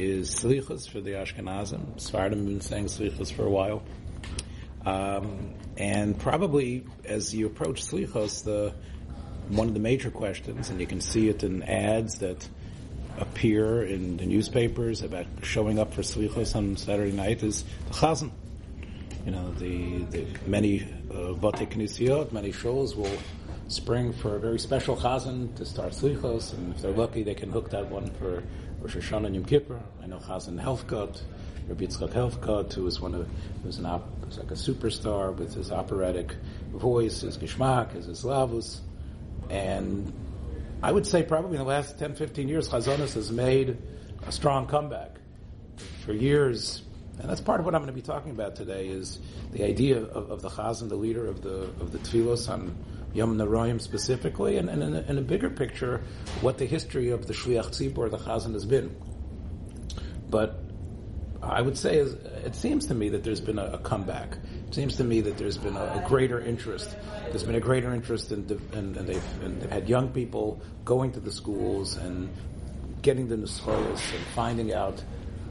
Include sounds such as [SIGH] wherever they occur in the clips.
is Slichus for the Ashkenazim. Sfardim have been saying Slichus for a while. Um, and probably as you approach Slichos, the one of the major questions, and you can see it in ads that appear in the newspapers about showing up for Slichos on Saturday night, is the Chazan. You know, the, the many uh, Bate many shows will spring for a very special Chazan to start Slichos, and if they're lucky, they can hook that one for Rosh Hashanah and Yom Kippur. I know Chazan Helfgott, Rabbi Yitzchak Helfgott, who was one of, who was an op, was like a superstar with his operatic voice, his geschmack, his islavus, and I would say probably in the last 10, 15 years, Chazonis has made a strong comeback. For years, and that's part of what I'm going to be talking about today, is the idea of, of the Chazan, the leader of the of the Tfilos on Yom Naroyim specifically, and, and in, a, bigger picture, what the history of the Shliach Tzibor, the Chazan, has been. But I would say is, it seems to me that there's been a, a, comeback. It seems to me that there's been a, a greater interest. There's been a greater interest in, and, they've, and they've had young people going to the schools and getting the nuschayos and finding out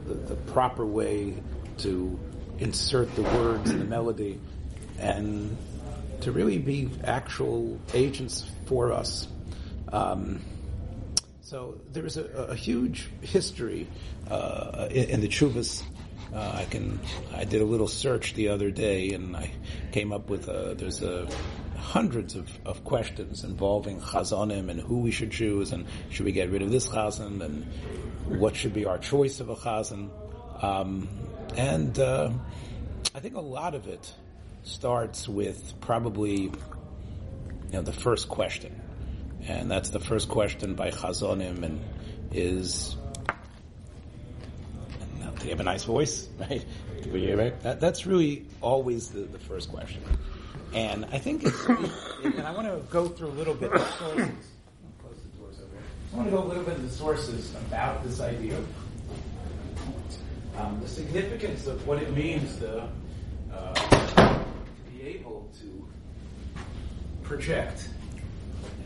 the, the, proper way to insert the words and the melody and to really be actual agents for us. Um, so there is a, a huge history uh, in, in, the chuvas. Uh, I can. I did a little search the other day, and I came up with a, there's a hundreds of, of questions involving chazanim and who we should choose, and should we get rid of this chazan, and what should be our choice of a chazan. Um, and uh, I think a lot of it starts with probably you know the first question. And that's the first question by Chazonim, and is do you have a nice voice, [LAUGHS] right? That, that's really always the, the first question, and I think it's, and I want to go through a little bit of sources. I want to go a little bit of the sources about this idea, um, the significance of what it means to, able to project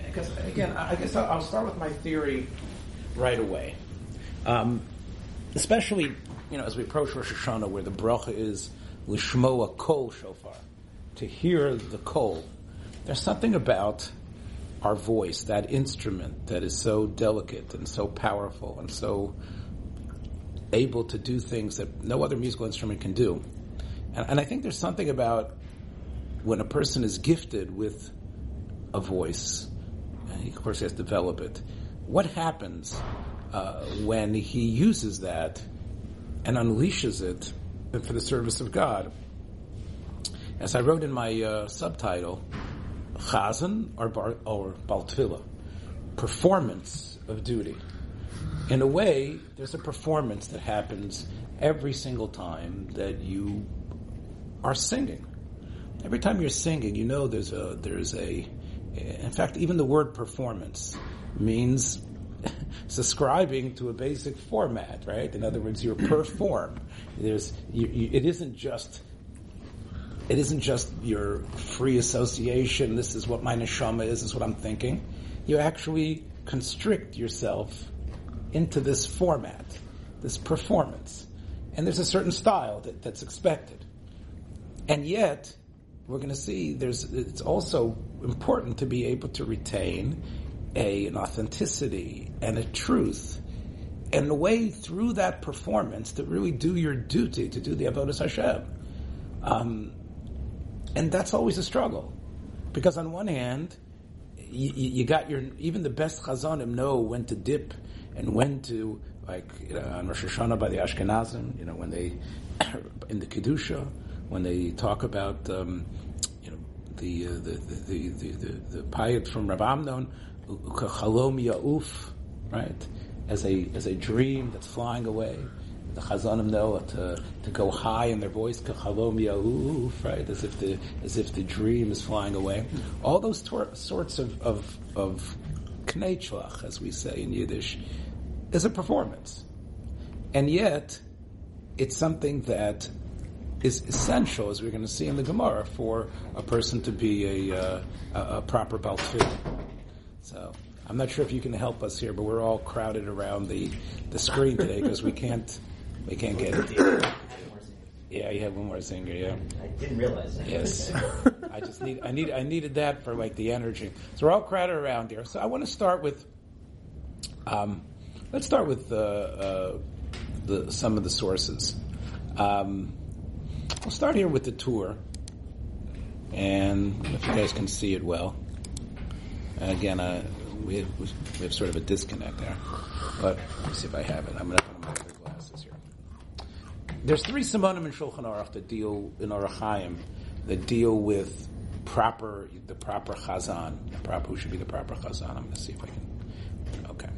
because again, I guess I'll start with my theory right away. Um, especially, you know, as we approach Rosh Hashanah, where the bracha is lishmoa kol shofar, to hear the kol. There's something about our voice, that instrument that is so delicate and so powerful and so able to do things that no other musical instrument can do. And, and I think there's something about when a person is gifted with a voice he of course he has to develop it. What happens uh, when he uses that and unleashes it for the service of God? As I wrote in my uh, subtitle, Chazan or, bar, or Baltfila, performance of duty. In a way, there's a performance that happens every single time that you are singing. Every time you're singing, you know there's a there's a in fact, even the word performance means [LAUGHS] subscribing to a basic format, right? In other words, you perform. There's, you, you, it isn't just, it isn't just your free association. This is what my neshama is. This is what I'm thinking. You actually constrict yourself into this format, this performance, and there's a certain style that, that's expected. And yet, we're going to see there's it's also important to be able to retain a, an authenticity and a truth and a way through that performance to really do your duty to do the avodas Hashem. Um, and that's always a struggle because on one hand, you, you, got your even the best chazanim know when to dip and when to like know, on Rosh Hashanah by the Ashkenazim, you know when they [COUGHS] in the kedusha when they talk about um, the, uh, the, the, the, the, the piet from Rav Amnon, chalom ya'uf, right? As a as a dream that's flying away. The Chazanim know to to go high in their voice, chalom ya'uf, right? As if the as if the dream is flying away. All those tor- sorts of of of knetchlach, as we say in Yiddish, is a performance, and yet it's something that is essential, as we're going to see in the Gemara, for a person to be a, uh, a, proper Baltfil. So I'm not sure if you can help us here, but we're all crowded around the, the screen today because we can't we can't get it. Yeah, you have one more singer. Yeah, I didn't realize that. Yes, I just need I need I needed that for like the energy. So we're all crowded around here. So I want to start with. Um, let's start with uh, uh, the some of the sources. Um, I'll start here with the Tur, and if you guys can see it well. Again, uh, we, have, we have sort of a disconnect there, but let me see if I have it. I'm going to put on my glasses here. There's three simonim in Shulchan Aruch that deal in Orach that deal with proper the proper chazan, the proper who should be the proper chazan. I'm going to see if I can. Okay.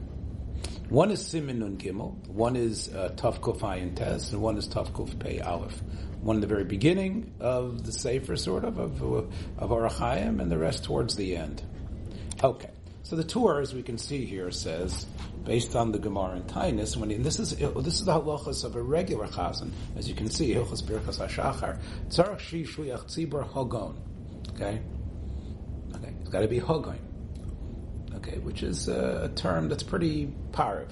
One is Simin Nun Gimel, one is uh, Tuf Ayin Tes, and one is Tuf Pei Aleph. One in the very beginning of the Sefer, sort of, of, of Orach Chaim, and the rest towards the end. Okay. So the Tur, as we can see here, says, based on the Gemara and Tainus, when he, and this is this is the halachas of a regular chazan, as you can see, hilchas birchas hashachar, tzarach shi shliach tzibur hogon. Okay, okay, it's got to be hogon. Okay, which is a term that's pretty parav.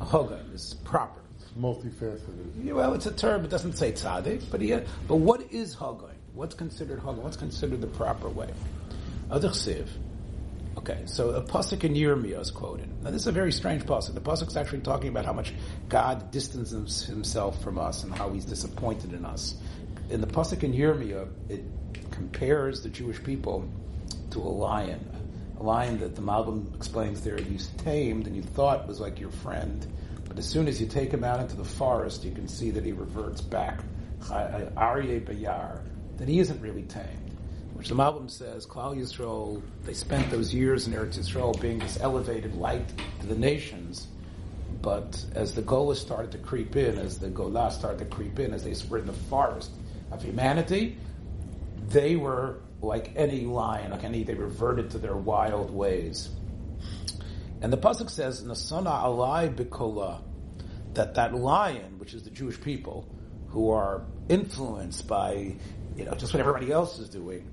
A hogon is proper. Multifaceted. Yeah, well, it's a term. It doesn't say tzaddik, but he, but what is hogon? What's considered hogon? What's considered the proper way? Other. Okay, so a pasuk in Yirmiyah is quoted. Now this is a very strange pasuk. The pasuk is actually talking about how much God distances himself from us and how he's disappointed in us. In the pasuk in Yirmiyah, it compares the Jewish people to a lion. A lion that the Malbim explains there you tamed and you thought was like your friend. But as soon as you take him out into the forest, you can see that he reverts back. Aryeh Bayar, that he isn't really tamed which the Malbim says, Klal Yisrael, they spent those years in Eretz Yisrael being this elevated light to the nations, but as the Golah started to creep in, as the Golah started to creep in, as they spread in the forest of humanity, they were like any lion, like any, they reverted to their wild ways. And the pasuk says, "Nasana alai bikola," that that lion, which is the Jewish people, who are influenced by, you know, just what everybody else is doing,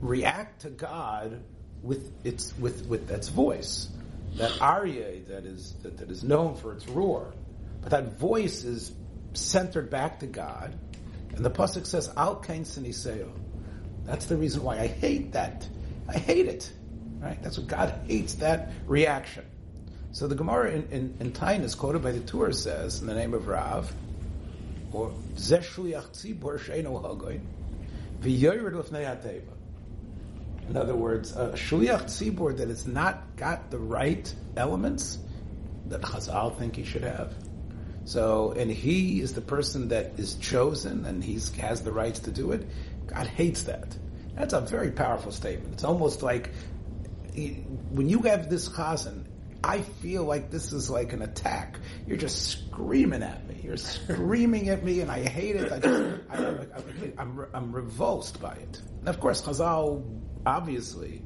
react to God with its with with its voice. That Aryeh that is that, that is known for its roar, but that voice is centered back to God. And the pasuk says, "Al kain siniseo." That's the reason why I hate that. I hate it. Right? That's what God hates. That reaction. So the Gemara in, in, in quoted by the Tur, says in the name of Rav, or Tzibor. In other words, a shliach tzibur that has not got the right elements that Chazal think he should have. So, and he is the person that is chosen and he has the rights to do it. God hates that. That's a very powerful statement. It's almost like when you have this chazan, I feel like this is like an attack. You're just screaming at me. You're screaming at me, and I hate it. I just, I, am I'm, I'm revulsed by it. And of course, Chazal obviously,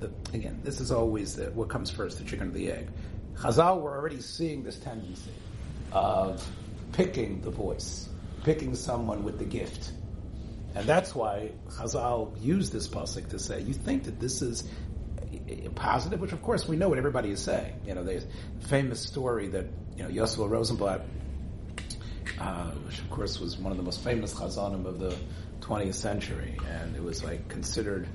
the, again, this is always the, what comes first, the chicken or the egg. Chazal were already seeing this tendency of picking the voice, picking someone with the gift. And that's why Chazal used this pasuk to say, you think that this is positive, which of course we know what everybody is saying. You know, the famous story that, you know, Yosef Rosenblatt, uh, which of course was one of the most famous chazanim of the 20th century, and it was like considered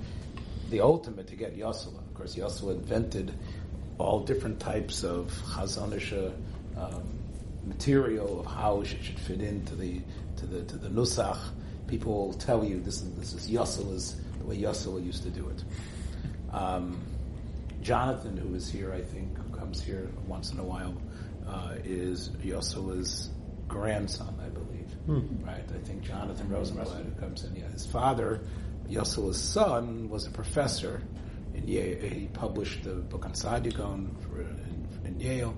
the ultimate to get Yosela. Of course, Yosela invented all different types of chazanisha um, material of how it should, should, fit into the to the to the nusach. People will tell you this is this is Yosela's the way Yosela used to do it. Um, Jonathan, who is here, I think, who comes here once in a while, uh, is Yosela's grandson, I believe. Hmm. Right? I think Jonathan Rosenblatt who comes in. Yeah, his father, Yossela's son, was a professor in Yale. He published the book on Sadigon in, in, Yale.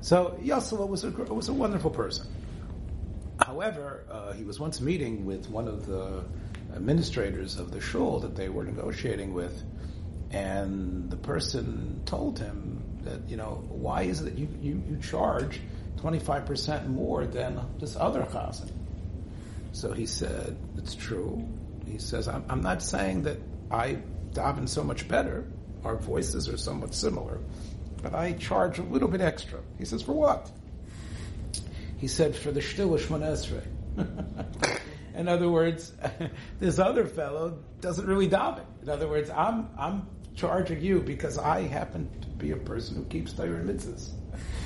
So Yossela was a was a wonderful person. However, uh, he was once meeting with one of the administrators of the shul that they were negotiating with, and the person told him that you know why is it that you, you, you charge 25% more than this other chazan. So he said, it's true. He says, I'm, I'm not saying that I daven so much better, our voices are somewhat similar, but I charge a little bit extra. He says, for what? He said, for the Shtila Shmonesrei. [LAUGHS] In other words, [LAUGHS] this other fellow doesn't really daven. In other words, I'm, I'm charging you because I happen to be a person who keeps Torah mitzvahs.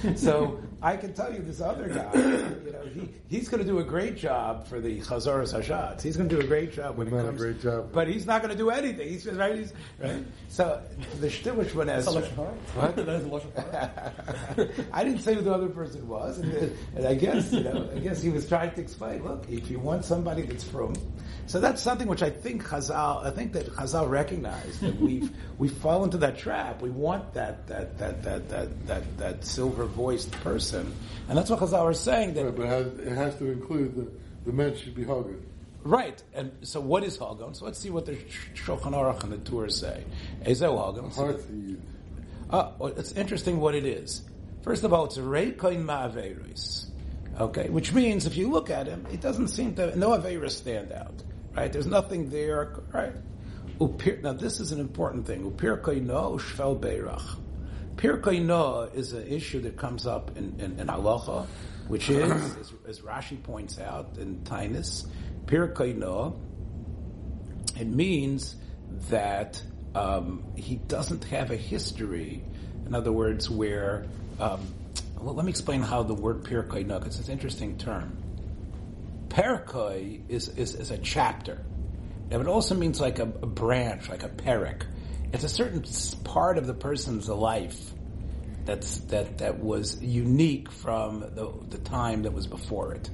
[LAUGHS] so I can tell you this other guy, you know, he, he's going to do a great job for the Chazaras Hashats. He's going to do a great job when it Not a great job. But he's not going to do anything. He's just right. He's, right. So the Shtilish one has. What? [LAUGHS] that is a lashon. [LAUGHS] I didn't say who the other person was, and, and I guess you know, I guess he was trying to explain. Look, if you want somebody that's from, so that's something which I think Chazal, I think that Chazal recognized that we've [LAUGHS] we fall into that trap. We want that that that that that that, that silver voiced person, and that's what Chazal is saying that Right, but it has, it has to include the, the men should be hugging. Right, and so what is Hagon? So let's see what the Shulchan Aruch and the Torah say. Ezel Hagon. Hard to use. Uh, well, it's interesting what it is. First of all, it's a reikoin ma'averis. Okay, which means if you look at him, it doesn't seem to no averis stand out. Right, there's nothing there. Right. Now this is an important thing. Upir no shvel beirach. Pirkei no is an issue that comes up in, in, in halacha, which is, as, as Rashi points out in Tainus, Pirkei no, it means that um, he doesn't have a history. In other words, where um, well, let me explain how the word pirkei no, it's an interesting term. Perkei is, is, is a chapter. Now, it also means like a, a branch, like a perek. It's a certain part of the person's life that's that that was unique from the the time that was before it.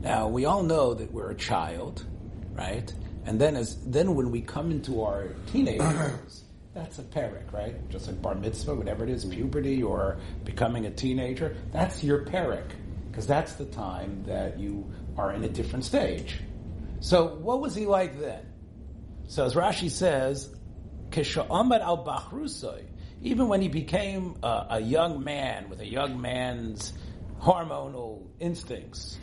Now we all know that we're a child, right? And then as then when we come into our teenage years, [COUGHS] that's a perek, right? Just like bar mitzvah, whatever it is, puberty or becoming a teenager, that's your perek because that's the time that you are in a different stage. So what was he like then? So as Rashi says, Kisha'amad al Bachrusai, even when he became a, a young man with a young man's hormonal instincts,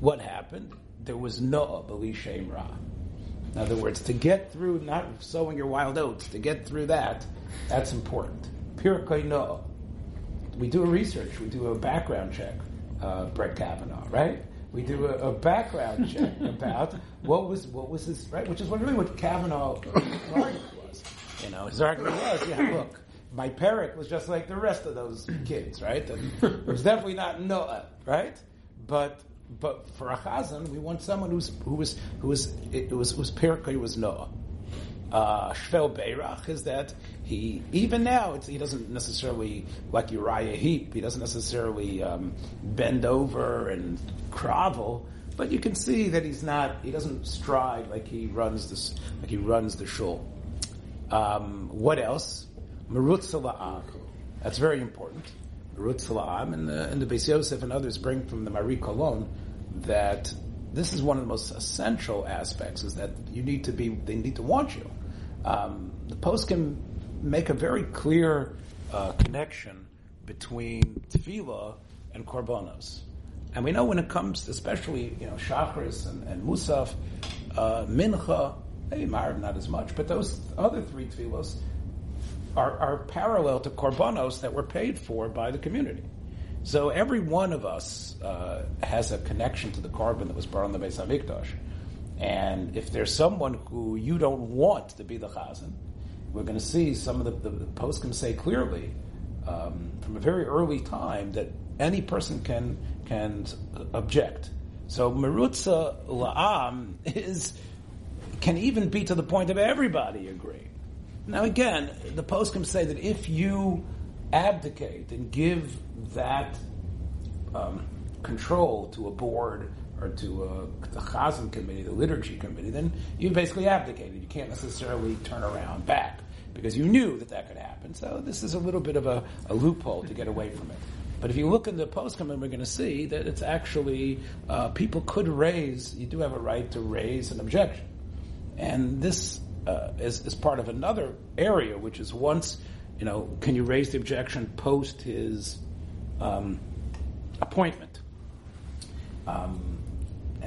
what happened? There was no Bali Shem Ra. In other words, to get through, not sowing your wild oats, to get through that, that's important. Pirkei no. We do a research, we do a background check, uh, Brett Kavanaugh, right? We do a, a background check about what was what was his right, which is what really what Kavanaugh's argument was. You know, his argument was, yeah, look, my parrot was just like the rest of those kids, right? And it was definitely not Noah, right? But but for a chazan, we want someone who's who was who was it was whose parrot was Noah. Uh, Shvel Beirach is that he even now he doesn't necessarily like Uriah Heep. He doesn't necessarily um, bend over and grovel, but you can see that he's not. He doesn't stride like he runs this like he runs the shul. Um, what else? Merutz La'am. That's very important. Merutz La'am and the, and the Beis Yosef and others bring from the Mahari Kolon that this is one of the most essential aspects is that you need to be, they need to want you. Um, the poskim make a very clear uh, connection between tefillah and korbanos. And we know when it comes, especially you know Shachris and, and Musaf, uh, Mincha, maybe Marib not as much, but those other three tefillos are, are parallel to korbanos that were paid for by the community. So every one of us uh, has a connection to the korban that was brought on the Beis Hamikdash. And if there's someone who you don't want to be the chazan, we're going to see some of the, the, the poskim say clearly um, from a very early time that any person can can object. So merutza la'am is can even be to the point of everybody agreeing. Now again, the poskim say that if you abdicate and give that um, control to a board or to a, the chazan committee, the liturgy committee, then you basically abdicated. You can't necessarily turn around back because you knew that that could happen. So this is a little bit of a, a loophole to get away from it. But if you look in the post comment, we're going to see that it's actually uh, people could raise. You do have a right to raise an objection, and this uh, is, is part of another area, which is once you know, can you raise the objection post his um, appointment? Um,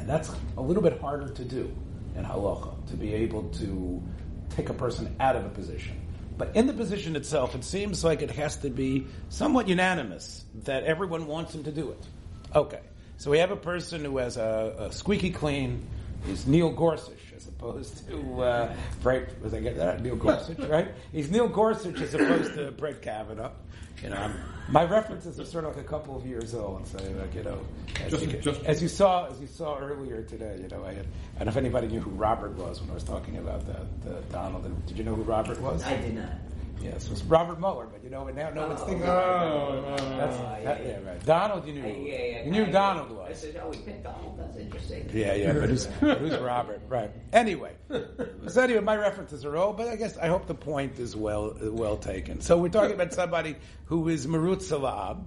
and that's a little bit harder to do in halacha to be able to take a person out of a position. But in the position itself, it seems like it has to be somewhat unanimous that everyone wants him to do it. Okay. So we have a person who has a, a squeaky clean, is Neil Gorsuch, opposed to uh, Brett. Was I get that? Neil Gorsuch, right? He's Neil Gorsuch as opposed to Brett Kavanaugh. You know, I'm, my references are sort of like a couple of years old. So, like, you know, as, Just- you, just- as you saw, as you saw earlier today, you know, I, had, I don't know if anybody knew who Robert was when I was talking about that. The Donald. Did you know who Robert was? I did not. Yes, it was Robert Mueller, but you know, now no one's thinking Oh, about that. no, That's, no. that- yeah, right. Donald, you knew. I, yeah, yeah, you knew I- Donald I was. said, oh, we picked Donald. That's interesting. Yeah, yeah, but who's, [LAUGHS] but who's Robert? Right. Anyway, so anyway, my references are all, but I guess I hope the point is well well taken. So we're talking about somebody who is Marut Salab.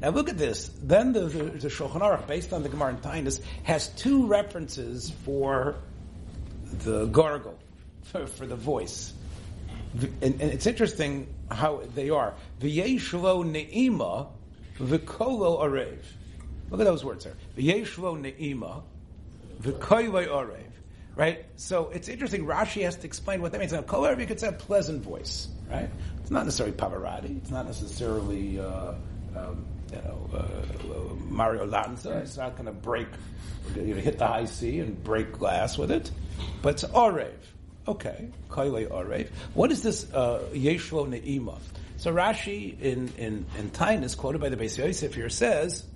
Now look at this. Then the, the, the Shulchan Aruch, based on the Gemara and Tainus, has two references for the gargle, for, [LAUGHS] for the voice. And, and it's interesting how they are. V'yeshlo ne'ima, v'kolo arev. Look at those words there. V'yeshlo ne'ima, v'koilo arev. Right? So it's interesting. Rashi has to explain what that means. Now, kol arev, you could say a pleasant voice. Right? It's not necessarily Pavarotti. It's not necessarily, uh, um, you know, uh, Mario Lanza. It's not going to break, you know, hit the high C and break glass with it. But it's arev. Okay, Kaile Arev. What is this uh, Yeshlo Ne'ima? So Rashi in, in, in Tainus, quoted by the Beis Yosef here, says,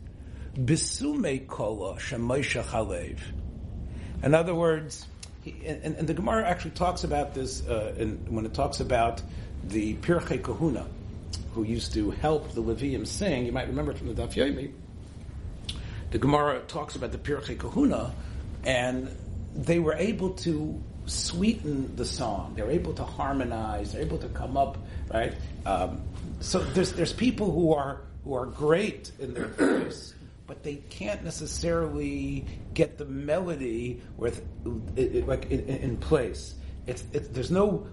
Bisume Kola Shemosha Chalev. In other words, he, and, and the Gemara actually talks about this uh, in, when it talks about the Pirchei Kahuna, who used to help the Levium sing. You might remember from the Daf Yomi. The Gemara talks about the Pirchei Kahuna, and they were able to sweeten the song. They're able to harmonize. They're able to come up right. Um, so there's there's people who are who are great in their voice, but they can't necessarily get the melody with it, it, like in, in place. It's, it's there's no.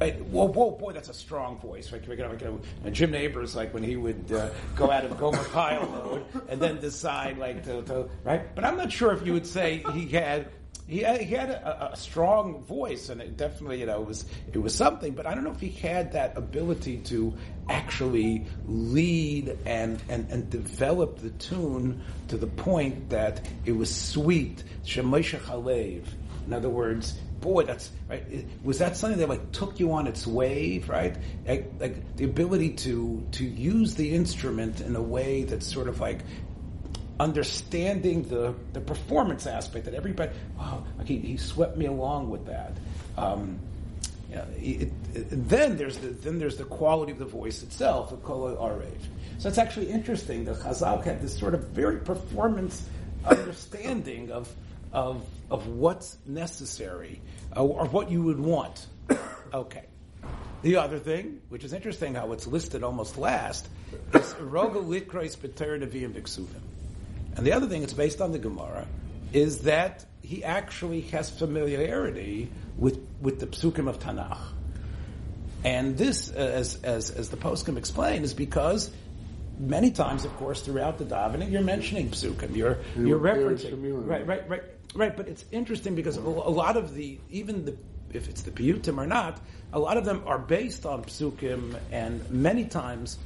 I, whoa, whoa, boy, that's a strong voice. Like, like, like, uh, Jim Nabors, like when he would uh, go out of Gomer Pyle mode and then decide, like, to, to, right? But I'm not sure if you would say he had Uh, he had, he had a, a, strong voice, and it definitely, you know, it was it was something. But I don't know if he had that ability to actually lead and and, and develop the tune to the point that it was sweet. In other words, boy, that's right. Was that something that like took you on its wave, right? Like, like the ability to to use the instrument in a way that's sort of like understanding the, the performance aspect that everybody, wow, like he, swept me along with that. Um, it, it, then there's the then there's the quality of the voice itself, the kol arev. So it's actually interesting that Chazal had this sort of very performance understanding of of of what's necessary uh, or what you would want. okay. The other thing, which is interesting how it's listed almost last, is Roga Likrois B'Ter Nevi'im V'Ksuvim. And the other thing, it's based on the Gemara, is that he actually has familiarity with, with the psukim of Tanakh. And this, uh, as, as, as the poskim explain, is because many times, of course, throughout the davening, you're mentioning psukim, you're, you're referencing. Right, right, right, right. But it's interesting because a lot of the, even the, if it's the piyutim or not, a lot of them are based on psukim, and many times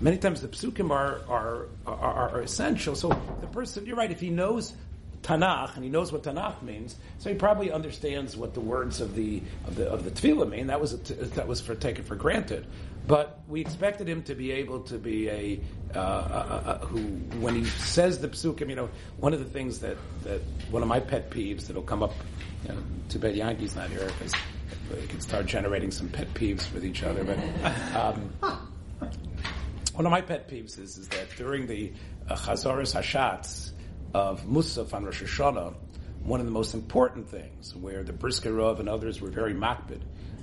many times the psukim are, are, are, are, essential. So the person, you're right, if he knows Tanakh and he knows what Tanakh means, so he probably understands what the words of the of the of the tefillah mean. That was that was for taken for granted. But we expected him to be able to be a, uh, a, a, who, when he says the psukim, you know, one of the things that, that one of my pet peeves that'll come up, you know, too bad Yankee's not here because we can start generating some pet peeves with each other. But um, [LAUGHS] one of my pet peeves is, is that during the uh, Chazoras Hashatz of Musaf on Rosh Hashanah, one of the most important things, where the Brisker Rav and others were very makbid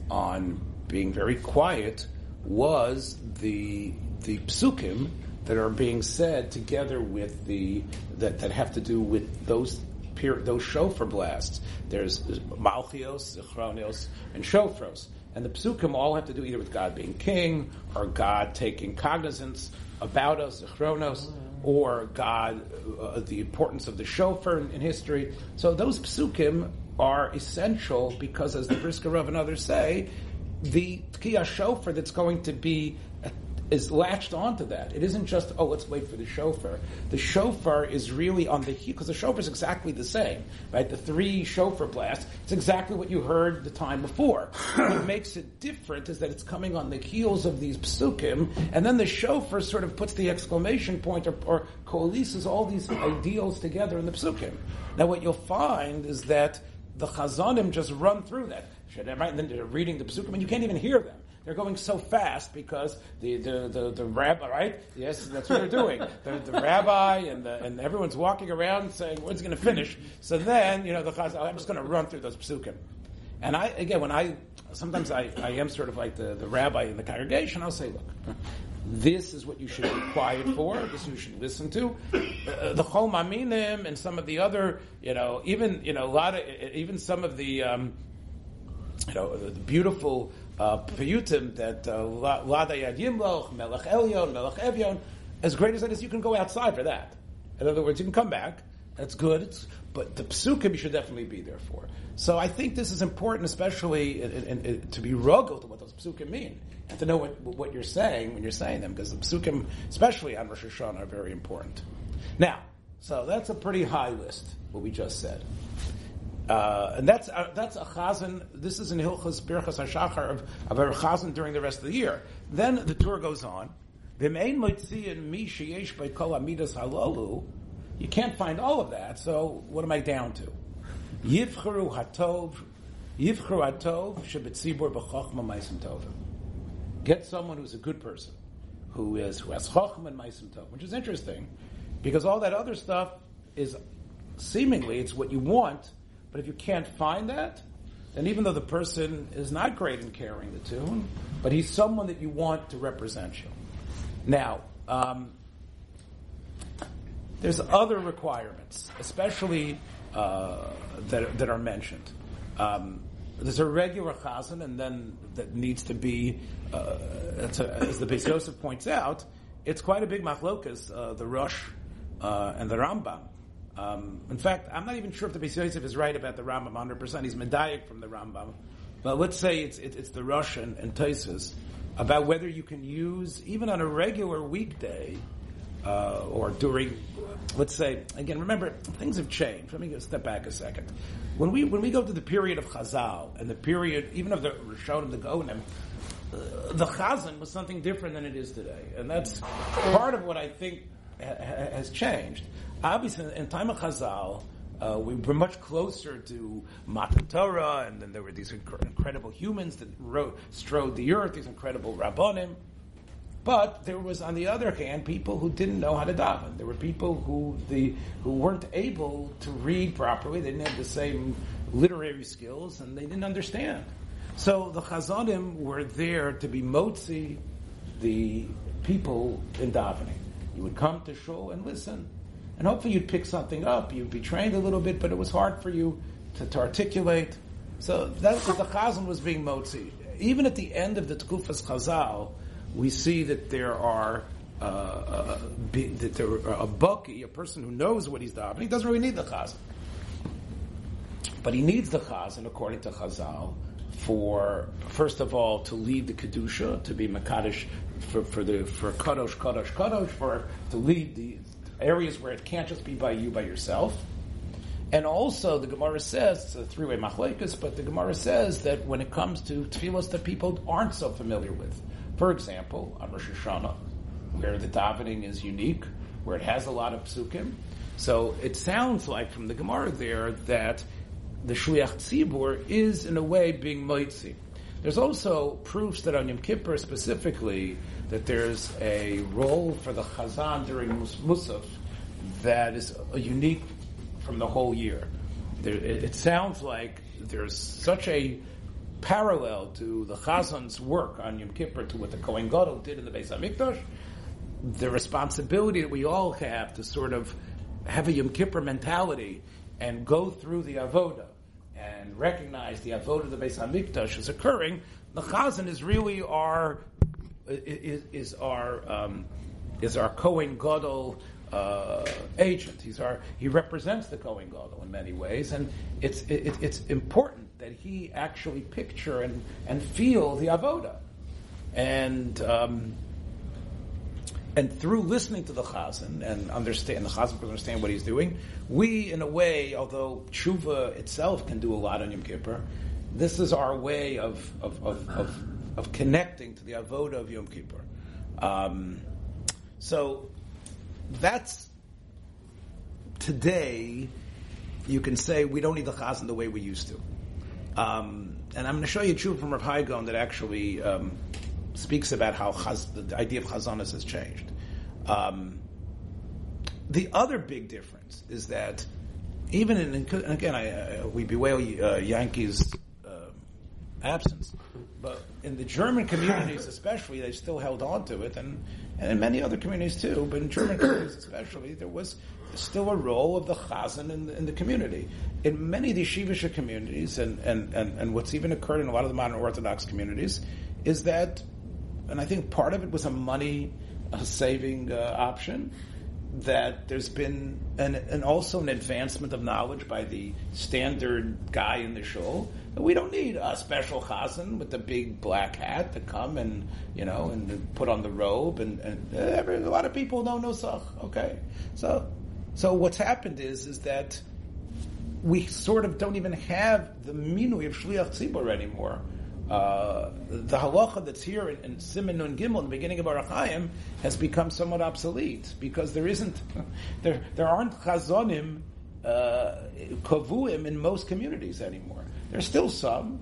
on being very quiet, was the the psukim that are being said together with the that, that have to do with those those shofar blasts. There's Malchios, Zichronios, and Shofros. And the psukim all have to do either with God being king, or God taking cognizance about us, Zichronos, or God, uh, the importance of the shofar in, in, history. So those psukim are essential because, as the Brisker Rav and others say, the Tkiyah shofar that's going to be is latched onto that. It isn't just, oh, let's wait for the shofar. The shofar is really on the because the shofar is exactly the same, right? The three shofar blasts, it's exactly what you heard the time before. what [COUGHS] makes it different is that it's coming on the heels of these psukim, and then the shofar sort of puts the exclamation point or, or coalesces all these ideals together in the psukim. Now what you'll find is that the chazanim just run through that. Right? And then they're reading the psukim, and you can't even hear them. They're going so fast because the, the, the, the rabbi, right? Yes, that's what they're doing. the, the rabbi and the, and everyone's walking around saying, when's going to finish? So then, you know, the chazal, I'm just going to run through those psukim. And I, again, when I, sometimes I, I am sort of like the, the rabbi in the congregation, I'll say, look, this is what you should be quiet for. This you should listen to. Uh, the Chol Maminim and some of the other, you know, even you know a lot of even some of the, um, you know, the, the beautiful uh, piyutim that uh, Lada Yad Yimloch, Melech Elyon, Melech Evyon, as great as that is, you can go outside for that. In other words, you can come back. That's good. It's, but the psukim you should definitely be there for. So I think this is important, especially in, in, in, to be ruggled to what those psukim mean and to know what, what you're saying when you're saying them, because the psukim, especially on Rosh Hashanah, are very important. Now, so that's a pretty high list, what we just said. Uh, and that's uh, that's a chazan. This is in Hilchas Birchas Hashachar of, of a chazan during the rest of the year. Then the Tur goes on. You can't find all of that. So what am I down to? Yivcharu hatov, yivcharu hatov shebetzibur. Get someone who's a good person, who is who has chochma and meisim which is interesting, because all that other stuff is seemingly it's what you want but if you can't find that, then even though the person is not great in carrying the tune, but he's someone that you want to represent you. Now, um, there's other requirements, especially uh, that, that are mentioned. Um, there's a regular chazan, and then that needs to be, uh, a, as the Beis Yosef points out, it's quite a big machlokas, uh, the Rosh uh, and the Rambam. Um, in fact, I'm not even sure if the Beis Yosef is right about the Rambam 100%. He's medayik from the Rambam. But let's say it's, it, it's the Russian and Tosfos about whether you can use, even on a regular weekday, uh, or during, let's say, again, remember, things have changed. Let me step back a second. When we, when we go to the period of Chazal, and the period, even of the Rishon of the Gonim, uh, the Chazan was something different than it is today. And that's part of what I think ha- has changed obviously in time of Chazal, uh, we were much closer to Matan Torah, and then there were these inc- incredible humans that wrote, strode the earth, these incredible rabbonim. But there was, on the other hand, people who didn't know how to daven. There were people who the who weren't able to read properly. They didn't have the same literary skills, and they didn't understand. So the chazanim were there to be motzi the people in davening. You would come to shul and listen and hopefully you'd pick something up. You'd be trained a little bit, but it was hard for you to, to articulate. So that's what the Chazan was being motzi. Even at the end of the Tkufas Chazal, we see that there are uh, uh, be, that there are a bucky, a person who knows what he's davening. He doesn't really need the Chazan, but he needs the Chazan according to Chazal for first of all to lead the kedusha, to be makadosh for, for the for kadosh kadosh kadosh, for to lead the areas where it can't just be by you by yourself. And also, the Gemara says it's a three-way machlekes, but the Gemara says that when it comes to tefillos that people aren't so familiar with, for example, on Rosh Hashanah, where the davening is unique, where it has a lot of psukim, so it sounds like from the Gemara there that the Shliach Tzibur is in a way being moitzi. There's also proofs that on Yom Kippur specifically that there's a role for the Chazan during Musaf that is unique from the whole year. There, it, it, sounds like there's such a parallel to the Chazan's work on Yom Kippur to what the Kohen Gadol did in the Beis Hamikdash. The responsibility that we all have to sort of have a Yom Kippur mentality and go through the avoda and recognize the avodah of the Beis Hamikdash is occurring. The Chazan is really our is, is our um, is our Kohen Gadol uh, agent. He's our he represents the Kohen Gadol in many ways, and it's it, it's important that he actually picture and, and feel the avoda. And um, and through listening to the chazan and understand the chazan understand what he's doing, we, in a way, although tshuva itself can do a lot on Yom Kippur, this is our way of of, of, of, of connecting to the avoda of Yom Kippur. Um, so that's today. You can say we don't need the chazan the way we used to. Um, and I'm going to show you a tshuva from Rav Hai Gaon that actually um, speaks about how chaz, the idea of chazanas has changed. Um, the other big difference is that even in, again, I, uh, we bewail uh, Yankees' uh, absence, but in the German communities especially, they still held on to it, and, and in many other communities too, but in German communities especially, there was still a role of the chazan in the, in the community. In many of the yeshivish communities, and, and, and, and what's even occurred in a lot of the modern Orthodox communities, is that and I think part of it was a money saving uh, option. That there's been an, and also an advancement of knowledge by the standard guy in the show. We don't need a special chazan with the big black hat to come and you know and put on the robe and, and every, a lot of people don't know Nusach. Okay, so so what's happened is is that we sort of don't even have the minui of shliach tzibur anymore uh, the halacha that's here in, in Siman Nun Gimel, in the beginning of Orach Chaim, has become somewhat obsolete because there isn't, [LAUGHS] there there aren't chazonim uh, kavuim in most communities anymore. There's still some.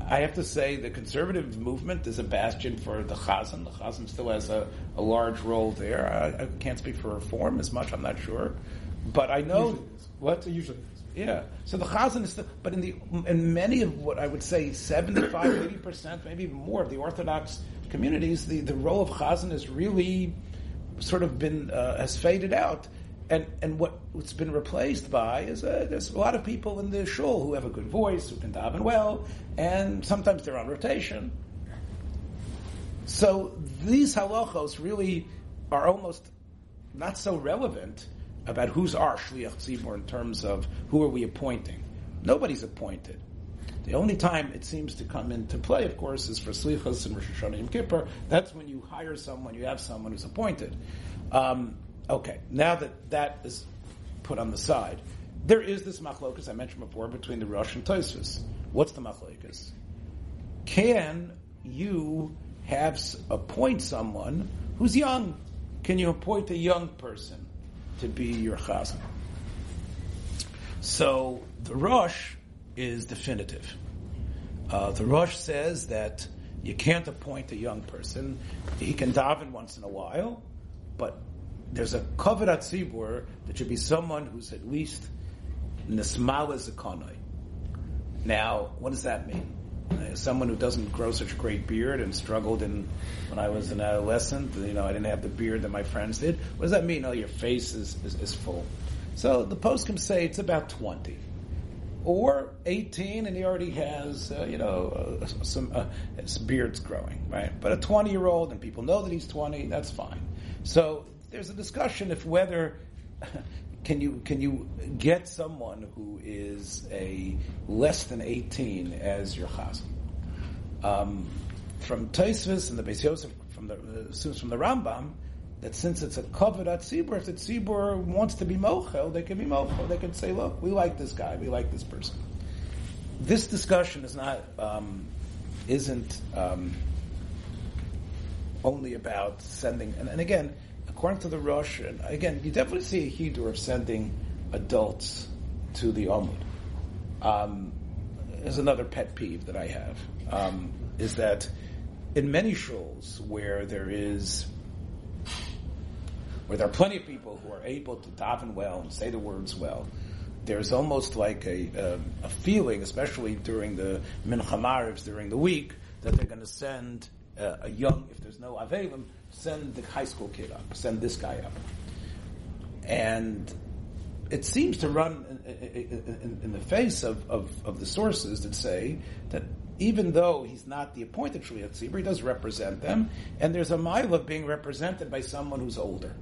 I have to say the conservative movement is a bastion for the chazan. The chazan still has a, a large role there. I, I, can't speak for reform as much. I'm not sure, but I know usually what usually. Yeah. So the chazan is, still, but in the in many of what I would say 75, 80 percent, maybe even more of the Orthodox communities, the, the role of chazan has really sort of been uh, has faded out. And and what, what's been replaced by is uh, there's a lot of people in the shul who have a good voice, who can daven well, and sometimes they're on rotation. So these halachos really are almost not so relevant about who's our shliach tzibur in terms of who are we appointing. Nobody's appointed. The only time it seems to come into play, of course, is for Slichas and Rosh Hashanah Yom Kippur. That's when you hire someone, you have someone who's appointed. Um, okay, now that that is put on the side, there is this machlokas I mentioned before between the Rosh and Tosfos. What's the machlokas? Can you have appoint someone who's young? Can you appoint a young person? To be your chazan. So the Rosh is definitive. Uh, the Rosh says that you can't appoint a young person. He can daven once in a while, but there's a kavarat tzibur that should be someone who's at least nismala zakonai. Now, what does that mean? Uh, someone who doesn't grow such a great beard and struggled in when I was an adolescent. You know, I didn't have the beard that my friends did. What does that mean? Oh, your face is, is, is full. So the poskim say it's about 20. Or 18 and he already has, uh, you know, uh, some, uh, beard's growing, right? But a 20 year old and people know that he's 20, that's fine. So there's a discussion if whether [LAUGHS] can you can you get someone who is a less than 18 as your chazan? Um, from Tosfos and the Beis Yosef, from the from the Rambam, that since it's a covered at Tzibur, if the Tzibur wants to be mochel, they can be mochel. They can say, look, we like this guy, we like this person. This discussion is not, um, isn't um, only about sending, and, and again, according to the Rosh, and again, you definitely see a hidur of sending adults to the Amud. Um, is another pet peeve that I have, um, is that in many shuls where there is, where there are plenty of people who are able to daven well and say the words well, there's almost like a, a, a feeling, especially during the mincha during the week, that they're going to send uh, a young, if there's no avelim, send the high school kid up, send this guy up. And it seems to run in, in, in the face of, of, of, the sources that say that even though he's not the appointed Shliach Tzibur, he does represent them, and there's a mile of being represented by someone who's older.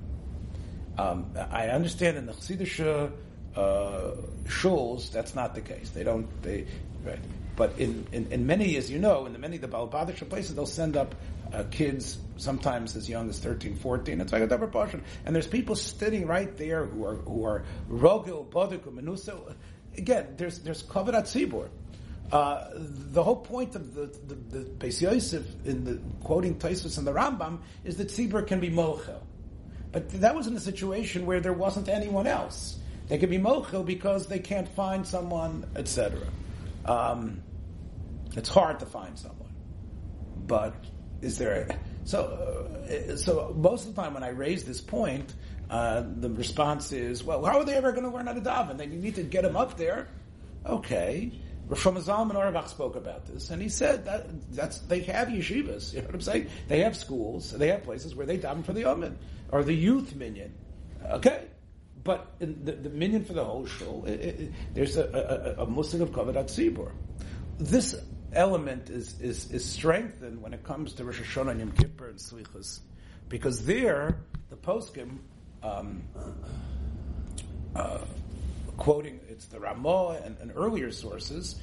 Um, I understand in the Chassidish uh, shuls, that's not the case. They don't. They Right. But in, in, in many, as you know, in the many of the Balabadisha places, they'll send up uh, kids sometimes as young as 13, 14. It's like a double portion. And there's people sitting right there who are who are rogil, bodik, menusa. Again, there's there's kavod tzibur. Uh, the whole point of the the, the Beis Yosef in the quoting Tosfos and the Rambam is that tzibur can be mochel. But that was in a situation where there wasn't anyone else. They could be mochel because they can't find someone, etc. Um, it's hard to find someone, but is there? A, so, uh, so most of the time when I raise this point, uh, the response is, "Well, how are they ever going to learn how to daven? Then you need to get them up there." Okay, Rosham Zalman Auerbach spoke about this, and he said that that's they have yeshivas. You know what I'm saying? They have schools, they have places where they daven for the omen or the youth minyan. Okay, but the, the minyan for the whole shul, it, it, there's a, a, a of kavod tzibur. This element is, is is strengthened when it comes to Rosh Hashanah and Yom Kippur and Slichas, because there the poskim. Um, uh, quoting it's the Ramah and, and, earlier sources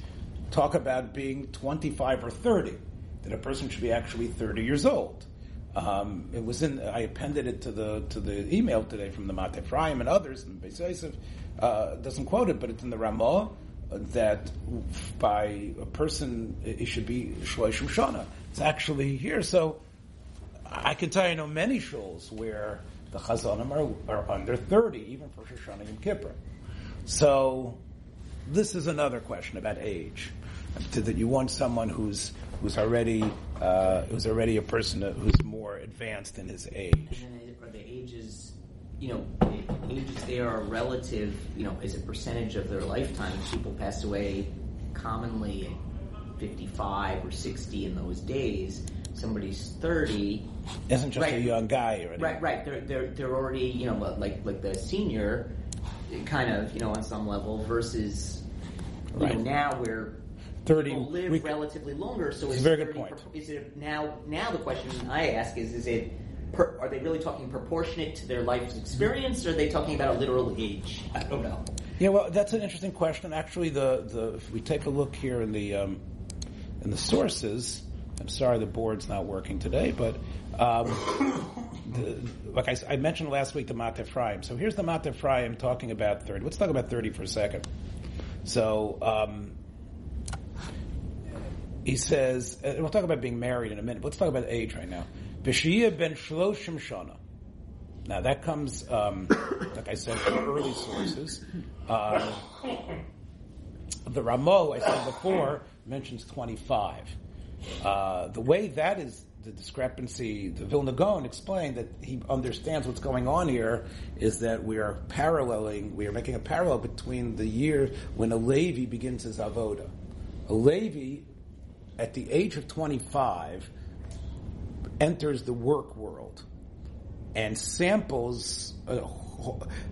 talk about being 25 or 30 that a person should be actually 30 years old um, it was in. I appended it to the to the email today from the Mate Ephraim and others. And Beis Yosef uh, doesn't quote it, but it's in the Ramah that by a person it should be Shloishim Shana. It's actually here. So I can tell you, I know many shuls where the Chazanim are, are under thirty, even for Shoshana Yom Kippur. So this is another question about age. That you want someone who's who's already uh, who's already a person who's more advanced in his age. And are the ages, you know, ages there are relative, you know, as a percentage of their lifetime. People pass away commonly at 55 or 60 in those days. Somebody's 30. Isn't just right, a young guy already. Right, right. They're, they're, they're already, you know, like, like the senior, kind of, you know, on some level versus, you right. know, now we're 30 people live we, relatively longer. So it's a very good point. Is it now? Now the question I ask is: Is it? Per, are they really talking proportionate to their life's experience, or are they talking about a literal age? I don't know. Yeah, well, that's an interesting question. Actually, the, the if we take a look here in the um, in the sources, I'm sorry the board's not working today, but um, the, like I, I, mentioned last week, the Mate Ephraim. So here's the Mate Ephraim talking about 30. Let's talk about 30 for a second. So um, he says, uh, we'll talk about being married in a minute. Let's talk about age right now. B'shiyah ben shloshim shana. Now that comes, um, like I said, from early sources. Uh, the Ramo, I said before, mentions 25. Uh, the way that is the discrepancy, the Vilna Gaon explained that he understands what's going on here is that we are paralleling, we are making a parallel between the year when a Levi begins his avoda. A Levi at the age of 25, enters the work world and samples, uh,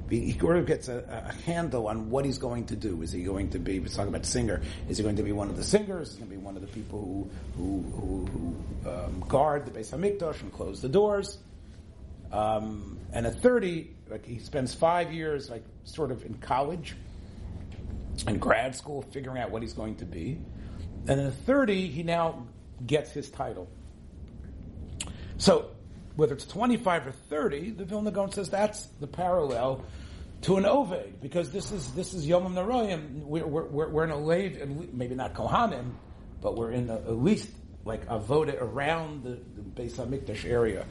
he sort of gets a, a, handle on what he's going to do. Is he going to be, we're talking about singer, is he going to be one of the singers? Is he going to be one of the people who, who, who, who um, guard the Beis HaMikdash and close the doors? Um, and at 30, like he spends five years, like sort of in college and grad school, figuring out what he's going to be. And in 30, he now gets his title. So, whether it's 25 or 30, the Vilna Gaon says that's the parallel to an Oved, because this is, this is Yom Naroyim. We're, we're, we're in a lave, maybe not Kohanim, but we're in a, at least like a vote around the, the Beis HaMikdash area.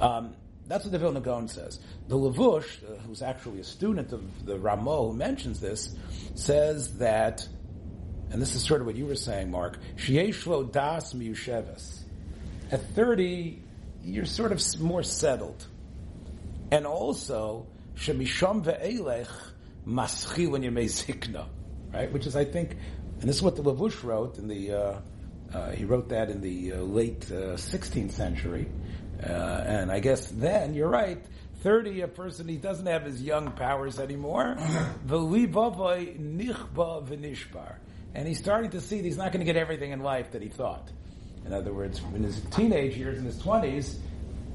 Um, that's what the Vilna Gaon says. The Lavush, uh, who's actually a student of the Ramo who mentions this, says that and this is sort of what you were saying, Mark, Shieshlo das miyusheves. At 30, you're sort of more settled. And also, Shemisham ve'elech maschi when you zikna, right? Which is, I think, and this is what the Lavush wrote in the, uh, uh, he wrote that in the uh, late 16th uh, century. Uh, and I guess then, you're right, 30, a person, he doesn't have his young powers anymore. [COUGHS] nichba v'nishbar and he's starting to see that he's not going to get everything in life that he thought. In other words, in his teenage years, in his 20s,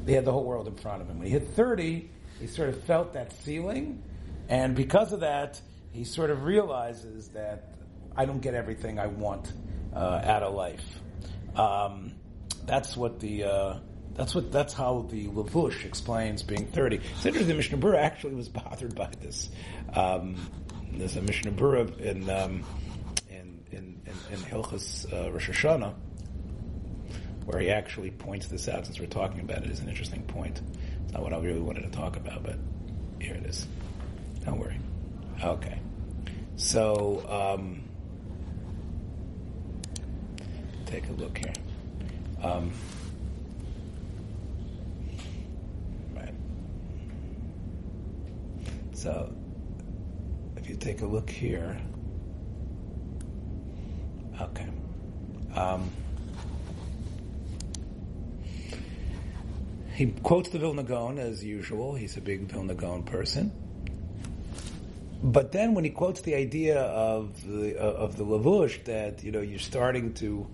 he had the whole world in front of him. When he hit 30, he sort of felt that ceiling, and because of that, he sort of realizes that I don't get everything I want uh, out of life. Um, that's what the uh, that's what that's how the Lavush explains being thirty. It's interesting. The Mishnah Berurah actually was [LAUGHS] bothered by this. Um, there's a Mishnah Berurah in um, in in in, in Hilchas uh, Rosh Hashanah where he actually points this out. Since we're talking about it, is an interesting point. It's not what I really wanted to talk about, but here it is. Don't worry. Okay. So, um, take a look here. Um, right. So, if you take a look here, okay. Um, he quotes the Vilna Gaon as usual. He's a big Vilna Gaon person. But then when he quotes the idea of the uh, of the lavush that you know you're starting to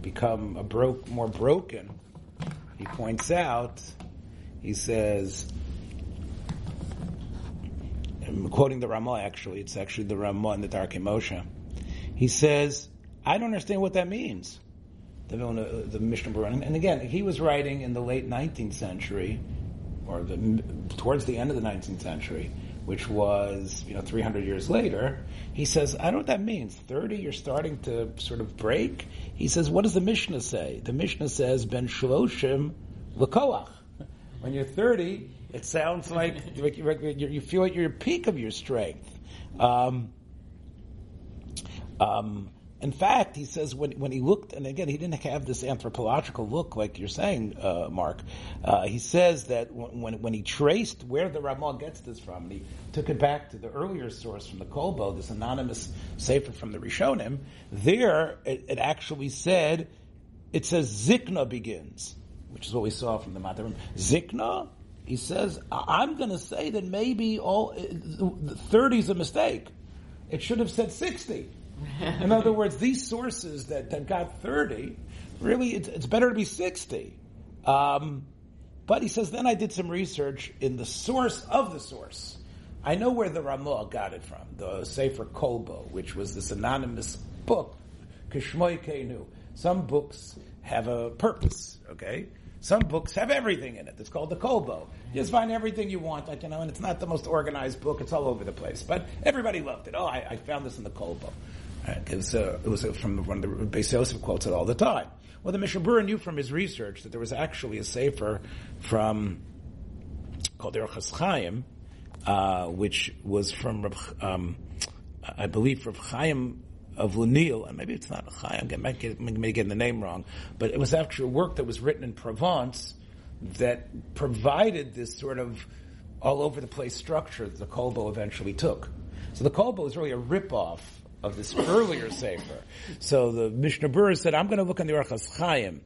become a broke more broken, he points out. He says, I'm quoting the Ramah actually. It's actually the Ramah in the Darkei Moshe. He says, I don't understand what that means. The, Vilna, the Mishnah Berurah, and again, he was writing in the late 19th century, or the towards the end of the 19th century which was, you know, 300 years later, he says, I don't know what that means. 30, you're starting to sort of break. He says, what does the Mishnah say? The Mishnah says, Ben Shloshim L'koach. When you're 30, it sounds like you feel at your peak of your strength. Um, um, in fact, he says when, when he looked, and again, he didn't have this anthropological look like you're saying, uh, Mark. Uh, he says that when, when he traced where the Ramah gets this from, and he took it back to the earlier source from the Kolbo, this anonymous sefer from the Rishonim, there it, it actually said, it says Zikna begins, which is what we saw from the Matarim. Zikna, he says, I'm going to say that maybe all 30 is a mistake. It should have said 60. [LAUGHS] In other words, these sources that, that got 30, really, it's, it's better to be 60. Um, but he says, then I did some research in the source of the source. I know where the Ramah got it from, the Sefer Kolbo, which was this anonymous book, Kishmoy Kenu. Some books have a purpose, okay? Some books have everything in it. It's called the Kolbo. You just find everything you want, like, you know, and it's not the most organized book. It's all over the place. But everybody loved it. Oh, I, I found this in the Kolbo. It was, uh, it was from one of the Beis Yosef quotes it all the time. Well, the Mishnah Berurah knew from his research that there was actually a sefer from called Orchos Chaim, uh, which was from um, I believe from Chaim of Lunel, and maybe it's not Chaim. I might get, may get the name wrong, but it was actually a work that was written in Provence that provided this sort of all over the place structure that the Kolbo eventually took. So the Kolbo is really a ripoff of this earlier Sefer. So the Mishnah Berurah said, I'm going to look on the Orchos Chaim.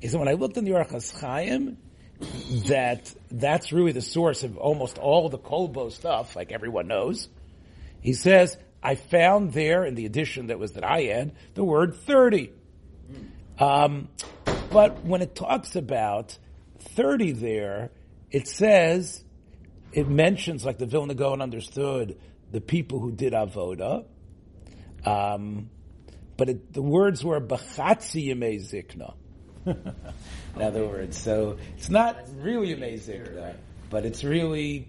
He said, when I looked in the Orchos Chaim, that that's really the source of almost all the Kolbo stuff, like everyone knows. He says, I found there in the edition that was that I had the word 30. Um, but when it talks about 30 there, it says, it mentions, like the Vilna Gaon understood, the people who did Avoda, um, but it, the words were b'chatzi yemei zikna. [LAUGHS] In other words, so it's not really amazing, but it's really,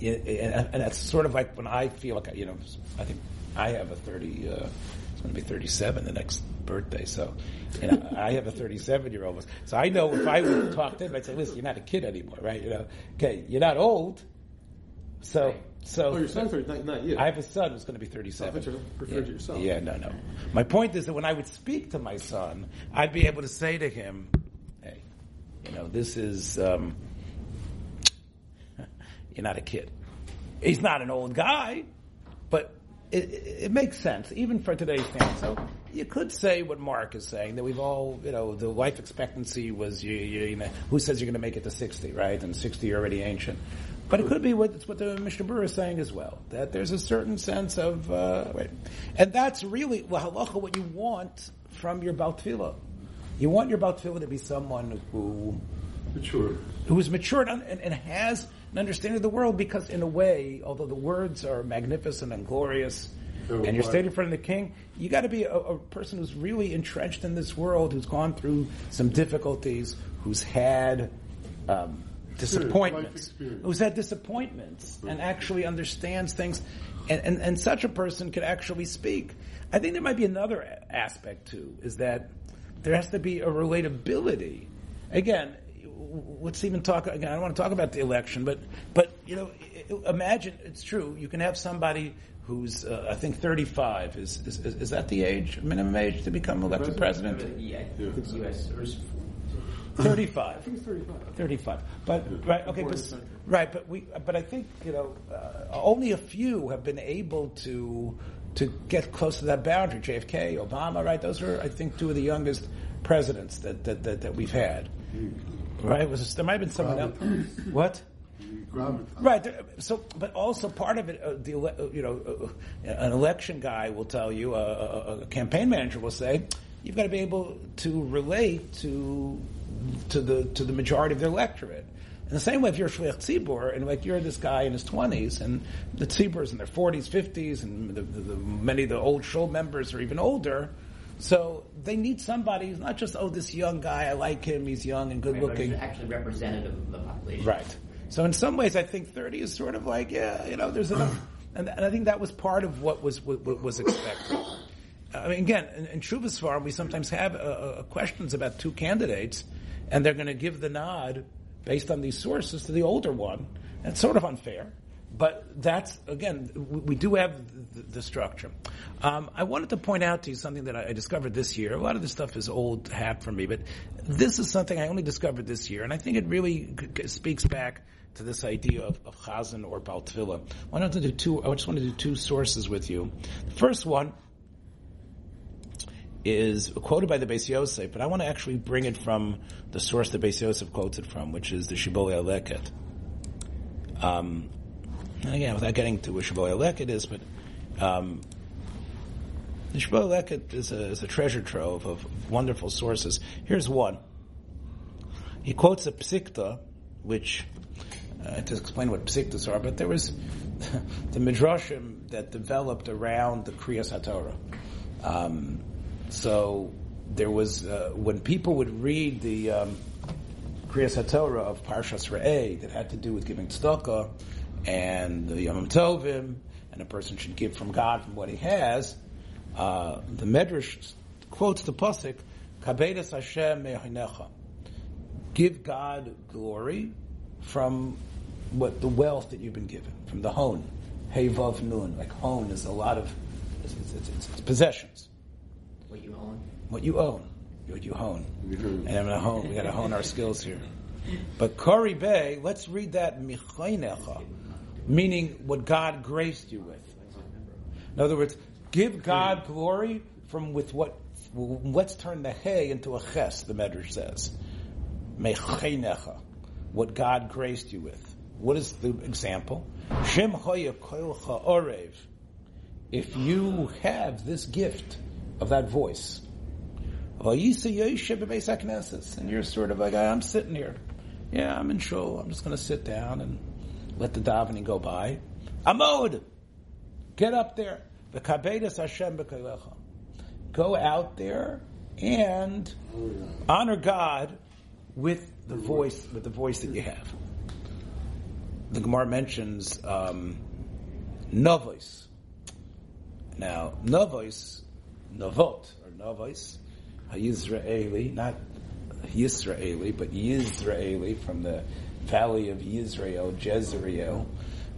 and that's sort of like when I feel like you know, I think I have a thirty. Uh, it's going to be thirty-seven the next birthday, so you know, I have a thirty-seven-year-old. So I know if I would talk to him, I'd say, "Listen, you're not a kid anymore, right? You know, okay, you're not old, so." So, oh, your son's 30, not, not you. I have a son who's going to be 37. I referred yeah. to yourself. Yeah, no, no. My point is that when I would speak to my son, I'd be able to say to him, hey, you know, this is, um, [LAUGHS] you're not a kid. He's not an old guy, but it, it, it makes sense, even for today's standards. So you could say what Mark is saying, that we've all, you know, the life expectancy was, you, you, you know, who says you're going to make it to 60, right? And 60 you're already ancient. But it could be what, it's what the Mishnah Berurah is saying as well, that there's a certain sense of, uh, right. and that's really, well, halacha, what you want from your Baltfila. You want your Baltfila to be someone who mature, who is mature and, and, has an understanding of the world, because in a way, although the words are magnificent and glorious, Oh, and you're standing in front of the king, you got to be a, a person who's really entrenched in this world, who's gone through some difficulties, who's had um, disappointments, who's had disappointments, and actually understands things. And, and, and such a person could actually speak. I think there might be another aspect too, is that there has to be a relatability. Again, let's even talk again. I don't want to talk about the election, but but you know, i- i- imagine it's true. You can have somebody who's uh, I think 35 is, is is is that the age minimum age to become elected president? Yeah, U.S. or is- 35. I think it's 35. 35. But right, okay, but, right, but we, but I think you know, uh, only a few have been able to to get close to that boundary. JFK, Obama, right? Those are, I think, two of the youngest presidents that that, that, that we've had. Right? Was there might have been someone else. What? Right. So, but also part of it, uh, the ele- uh, you know, uh, an election guy will tell you, uh, a, a campaign manager will say, you've got to be able to relate to to the to the majority of the electorate. In the same way, if you're shliach tzibur and like you're this guy in his twenties, and the tziburs in their forties, fifties, and the, the, the, many of the old shul members are even older. So they need somebody who's not just oh this young guy I like him he's young and good but looking actually representative of the population. Right. So in some ways, I think 30 is sort of like, yeah, you know, there's enough. [CLEARS THROAT] And, and I think that was part of what was what, what was expected. I mean, again, in, in Shuvas Farm, we sometimes have uh, uh, questions about two candidates, and they're going to give the nod based on these sources to the older one. It's sort of unfair. But that's, again, we, we do have the, the structure. Um, I wanted to point out to you something that I, I discovered this year. A lot of this stuff is old hat for me, but this is something I only discovered this year, and I think it really speaks back to this idea of, of chazan or baltfila. I to do two. I just want to do two sources with you. The first one is quoted by the Beis Yosef, but I want to actually bring it from the source the Beis Yosef quotes it from, which is the Shibbolei HaLeket. Um, again, without getting to what Shibbolei HaLeket is, but um, the Shibbolei HaLeket is a, is a treasure trove of wonderful sources. Here's one. He quotes a psikta, which uh, to explain what psiktas are, but there was [LAUGHS] the midrashim that developed around the Kriyas HaTorah. Um, so there was uh, when people would read the um, Kriyas HaTorah of Parshas Re'eh that had to do with giving tzedakah and the Yom Tovim, and a person should give from God from what he has. Uh, the Medrash quotes the pasuk, "Kabedas Hashem me'hinecha." Give God glory from what the wealth that you've been given, from the hon, hey vav nun. Like hon is a lot of it's, it's, it's possessions, What you own. what you own, what you hone. You do. And I'm gonna hone. We got to hone our skills here. But Kori Bay, let's read that michaynecha, meaning what God graced you with. In other words, give God glory from with what. Let's turn the hay into a ches. The Medrash says, mechaynecha, what God graced you with. What is the example? Shem hoya koilcha orev. If you have this gift of that voice, and you're sort of like, I'm sitting here. Yeah, I'm in shul. I'm just going to sit down and let the davening go by. Amod! Get up there. Go out there and honor God with the voice, with the voice that you have. The Gemara mentions um, novois. Now, novois, novot, or novois, Yisraeli, not Yisraeli, but Yisraeli from the valley of Yisrael, Jezreel.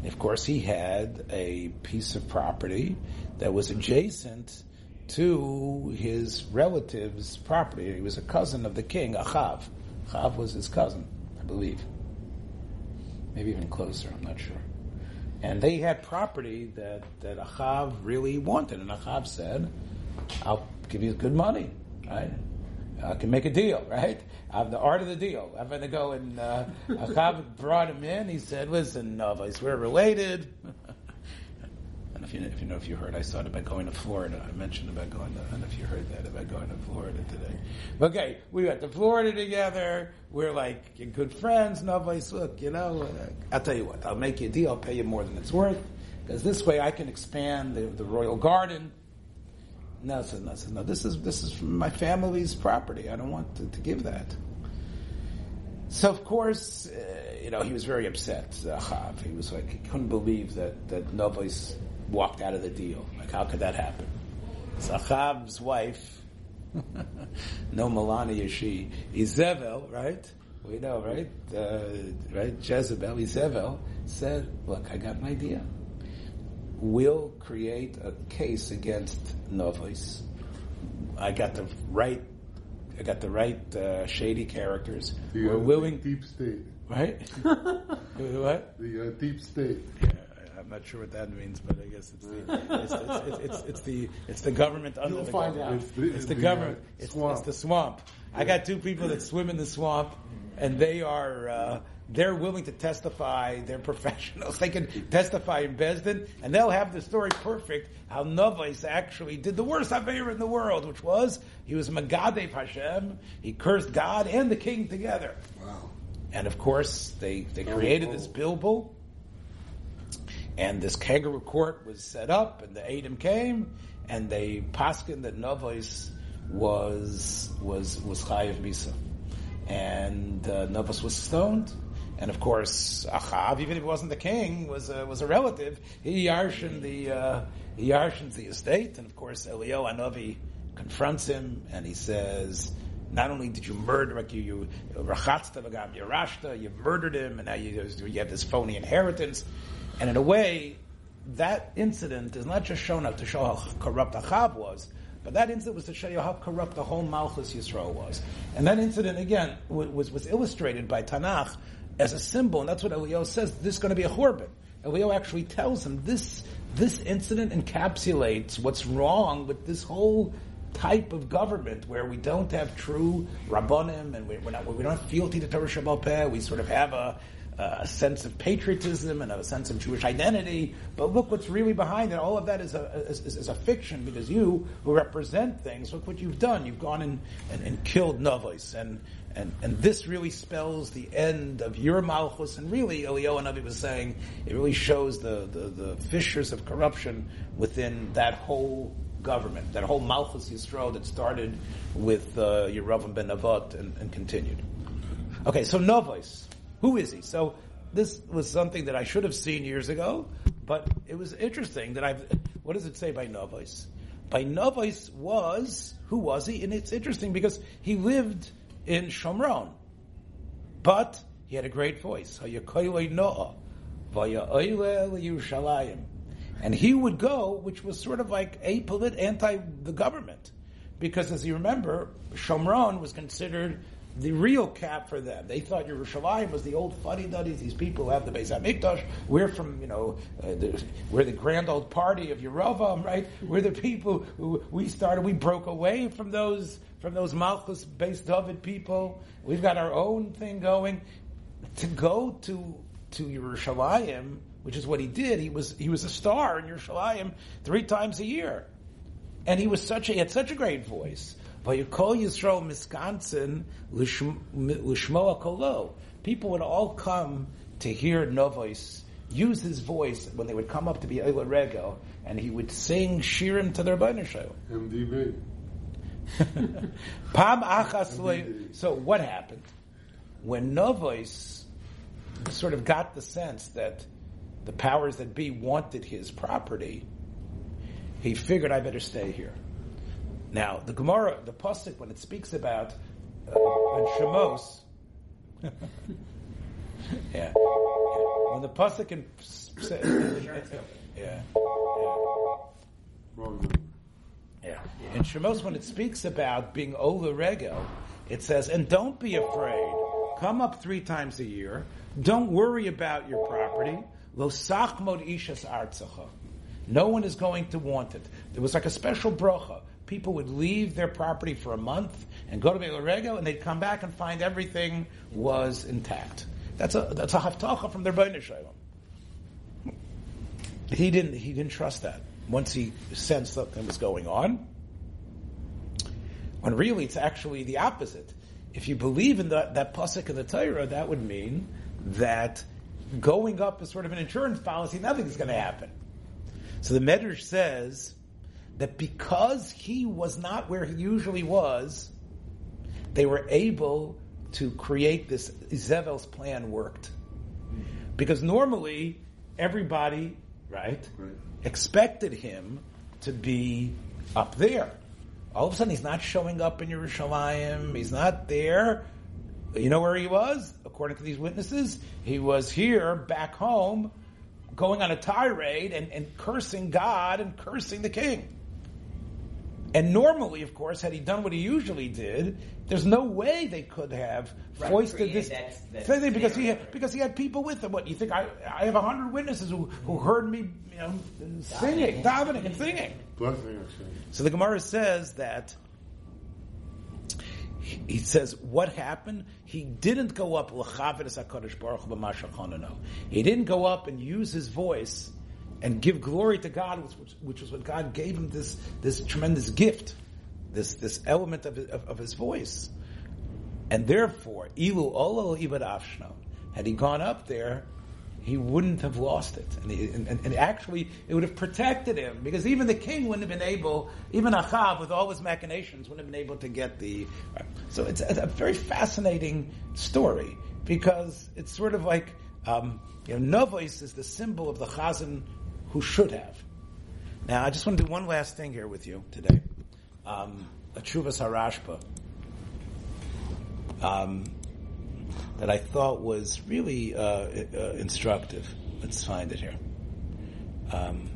Of course, he had a piece of property that was adjacent to his relative's property. He was a cousin of the king, Achav. Achav was his cousin, I believe. Maybe even closer, I'm not sure. And they had property that, that Achav really wanted. And Achav said, I'll give you good money, right? I can make a deal, right? I have the art of the deal. I'm going to go and uh, Achav brought him in. He said, "Listen, Novos, we're related." [LAUGHS] and if you, if you know if you heard, I started by going to Florida. I mentioned about going to. I if you heard that about going to Florida today. Okay, we went to Florida together. We're like good friends. Novos, look, you know, uh, I'll tell you what. I'll make you a deal. I'll pay you more than it's worth. because this way I can expand the, the royal garden. No, no, no. This is this is my family's property. I don't want to, to give that. So of course, uh, you know, he was very upset. Achav. He was like he couldn't believe that that Novois walked out of the deal. Like how could that happen? So wife, [LAUGHS] no Melania, she Izebel, right? We know, right? Uh, right? Jezebel, Izebel said, "Look, I got an idea. We'll create a case against Novois. I got the right, I got the right uh, shady characters. The, We're uh, willing, Deep state. right? [LAUGHS] what? The uh, deep state. Yeah, I'm not sure what that means, but I guess it's the it's, it's, it's, it's, the it's the government under You'll the find government. out. It's the, the government. uh, It's, swamp. it's the swamp. I got two people that swim in the swamp, and they are uh, they're willing to testify. They're [LAUGHS] professionals. They can testify in Besdin, and they'll have the story perfect. How Novais actually did the worst aver in the world, which was he was Magadev Hashem. He cursed God and the king together. Wow. And of course, they, they created this Bilbo, and this kangaroo court was set up, and the Adam came, and they paskin that Novos was was was chayiv misa, and uh, Novos was stoned, and of course Achav, even if he wasn't the king, was a, was a relative. He yarshin the uh, he yarshins the estate, and of course Elio Anovi confronts him, and he says. Not only did you murder, like you, you you murdered him, and now you, you have this phony inheritance. And in a way, that incident is not just shown up to show how corrupt Achav was, but that incident was to show you how corrupt the whole Malchus Yisrael was. And that incident, again, was, was illustrated by Tanakh as a symbol, and that's what Elio says, this is going to be a Horban. Elio actually tells him this, this incident encapsulates what's wrong with this whole type of government where we don't have true rabbonim and we, not, we don't have fealty to Torah Shabbat. We sort of have a, a sense of patriotism and a sense of Jewish identity. But look what's really behind it. All of that is a, is- is a fiction because you who represent things, look what you've done. You've gone and, and, and killed Novos. And, and, and this really spells the end of your Malchus. And really, Eliyahu Navi was saying, it really shows the, the, the fissures of corruption within that whole government, that whole Malchus Yisrael that started with uh, Yeravam ben Navat and, and continued. Okay, so Novos, who is he? So this was something that I should have seen years ago, but it was interesting that I've. What does it say by Novos? By Novos was who was he? And it's interesting because he lived in Shomron, but he had a great voice. And he would go, which was sort of like apolit anti the government. Because as you remember, Shomron was considered the real cap for them. They thought Yerushalayim was the old funny duddies, these people who have the Beis HaMikdash. We're from, you know, uh, the, we're the grand old party of Yerovam, right? We're the people who, we started, we broke away from those, from those Malchus-based David people. We've got our own thing going. To go to, to Yerushalayim, which is what he did, he was, he was a star in Yerushalayim three times a year. And he was such a, he had such a great voice. Vayikol Yisrael nichnasin Lishmoa Kolo. People would all come to hear Novos use his voice when they would come up to be Eila Rego, and he would sing Shirim to their Banishayim. MDB. [LAUGHS] Pam achas So what happened? When Novos sort of got the sense that the powers that be wanted his property, he figured I better stay here. Now, the Gemara, the Pasuk, when it speaks about uh, when Shemos, [LAUGHS] yeah. yeah, when the Pasuk in, yeah, yeah. Yeah. In Shemos, when it speaks about being Ola Rego, it says, and don't be afraid. Come up three times a year. Don't worry about your property. Lo sachmod ishas artzacha. No one is going to want it. There was like a special bracha. People would leave their property for a month and go to Ola Rego, and they'd come back and find everything was intact. That's a that's a haftacha from their Shalom. He didn't he didn't trust that. Once he sensed something was going on, when really it's actually the opposite. If you believe in the, that pasuk in the Torah, that would mean that going up is sort of an insurance policy. Nothing's going to happen. So the Medrash says that because he was not where he usually was, they were able to create this. Zevel's plan worked. Because normally, everybody, right, Right. expected him to be up there. All of a sudden, he's not showing up in Yerushalayim. He's not there. You know where he was? According to these witnesses, he was here, back home, going on a tirade and, and cursing God and cursing the king. And normally, of course, had he done what he usually did, there's no way they could have Right, foisted created this that- that thing because he had, because he had people with him. What you think? I I have a hundred witnesses who, who heard me, you know, singing, davening, and singing. So the Gemara says that he says what happened. He didn't go up l'chavedes hakadosh baruch Hu b'mashachanano. He didn't go up and use his voice and give glory to God, which, which, which was what God gave him this this tremendous gift, this this element of, of, of his voice, and therefore ilu olo ibad afshno. Had he gone up there, he wouldn't have lost it. And, he, and, and, actually, it would have protected him because even the king wouldn't have been able, even Achav with all his machinations, wouldn't have been able to get the. So it's a, very fascinating story because it's sort of like, um, you know, Novois is the symbol of the Chazan who should have. Now, I just want to do one last thing here with you today. Um, a Chuvas Harashba. Um, that I thought was really uh, uh, instructive. Let's find it here. Um,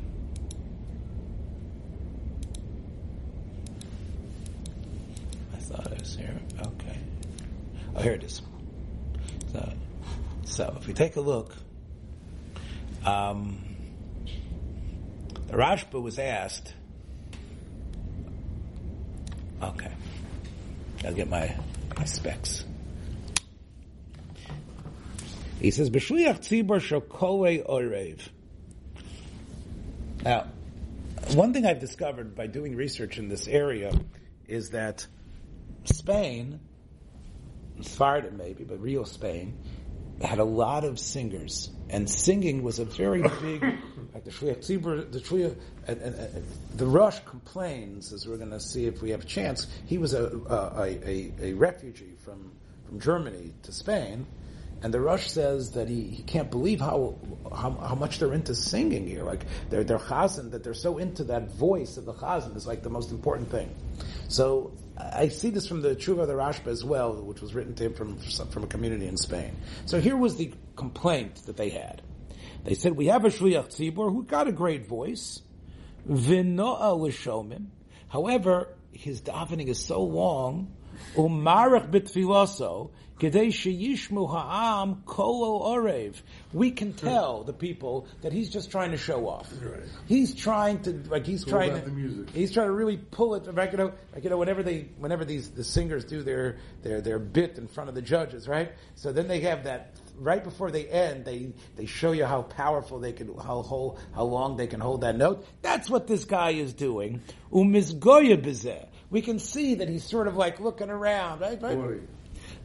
I thought it was here. Okay. Oh, here it is. So, so if we take a look, um, Rashba was asked. Okay, I'll get my my specs. He says, "B'shliach tzibur shokole orev." Now, one thing I've discovered by doing research in this area is that Spain, Sfardim maybe, but real Spain, had a lot of singers, and singing was a very big. [LAUGHS] The Shliach Tzibur, the and the Rosh complains, as we're going to see if we have a chance. He was a a, a, a refugee from from Germany to Spain, and the Rosh says that he, he can't believe how, how how much they're into singing here. Like they're they're chazan that they're so into that voice of the chazan is like the most important thing. So I see this from the Tshuva of the Rashba as well, which was written to him from from a community in Spain. So here was the complaint that they had. They said we have a shliach tzibur who got a great voice, v'noa l'shomim. However, his davening is so long, umarach b'tfilaso, kedei sheyishmu ha'am kolo orev. We can tell the people that he's just trying to show off. Right. He's trying to, like he's trying to, the music. he's trying to really pull it. Like, you know, like, you know, whenever they, whenever these the singers do their their their bit in front of the judges, right? So then they have that right before they end. They they show you how powerful they can, how whole, how long they can hold that note. That's what this guy is doing. Umizgoya bezeh. We can see that he's sort of like looking around, right? right?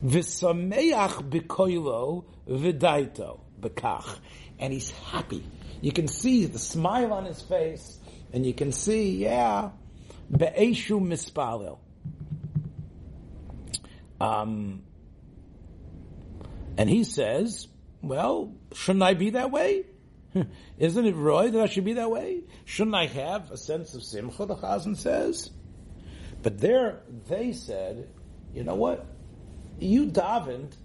V'sameach b'koilo v'daito b'kach. And he's happy. You can see the smile on his face, and you can see, yeah, be'eshu mispalel. Um, and he says, well, shouldn't I be that way? [LAUGHS] Isn't it Roy that I should be that way? Shouldn't I have a sense of simcha, the Chazan says? But there, they said, you know what? You davened,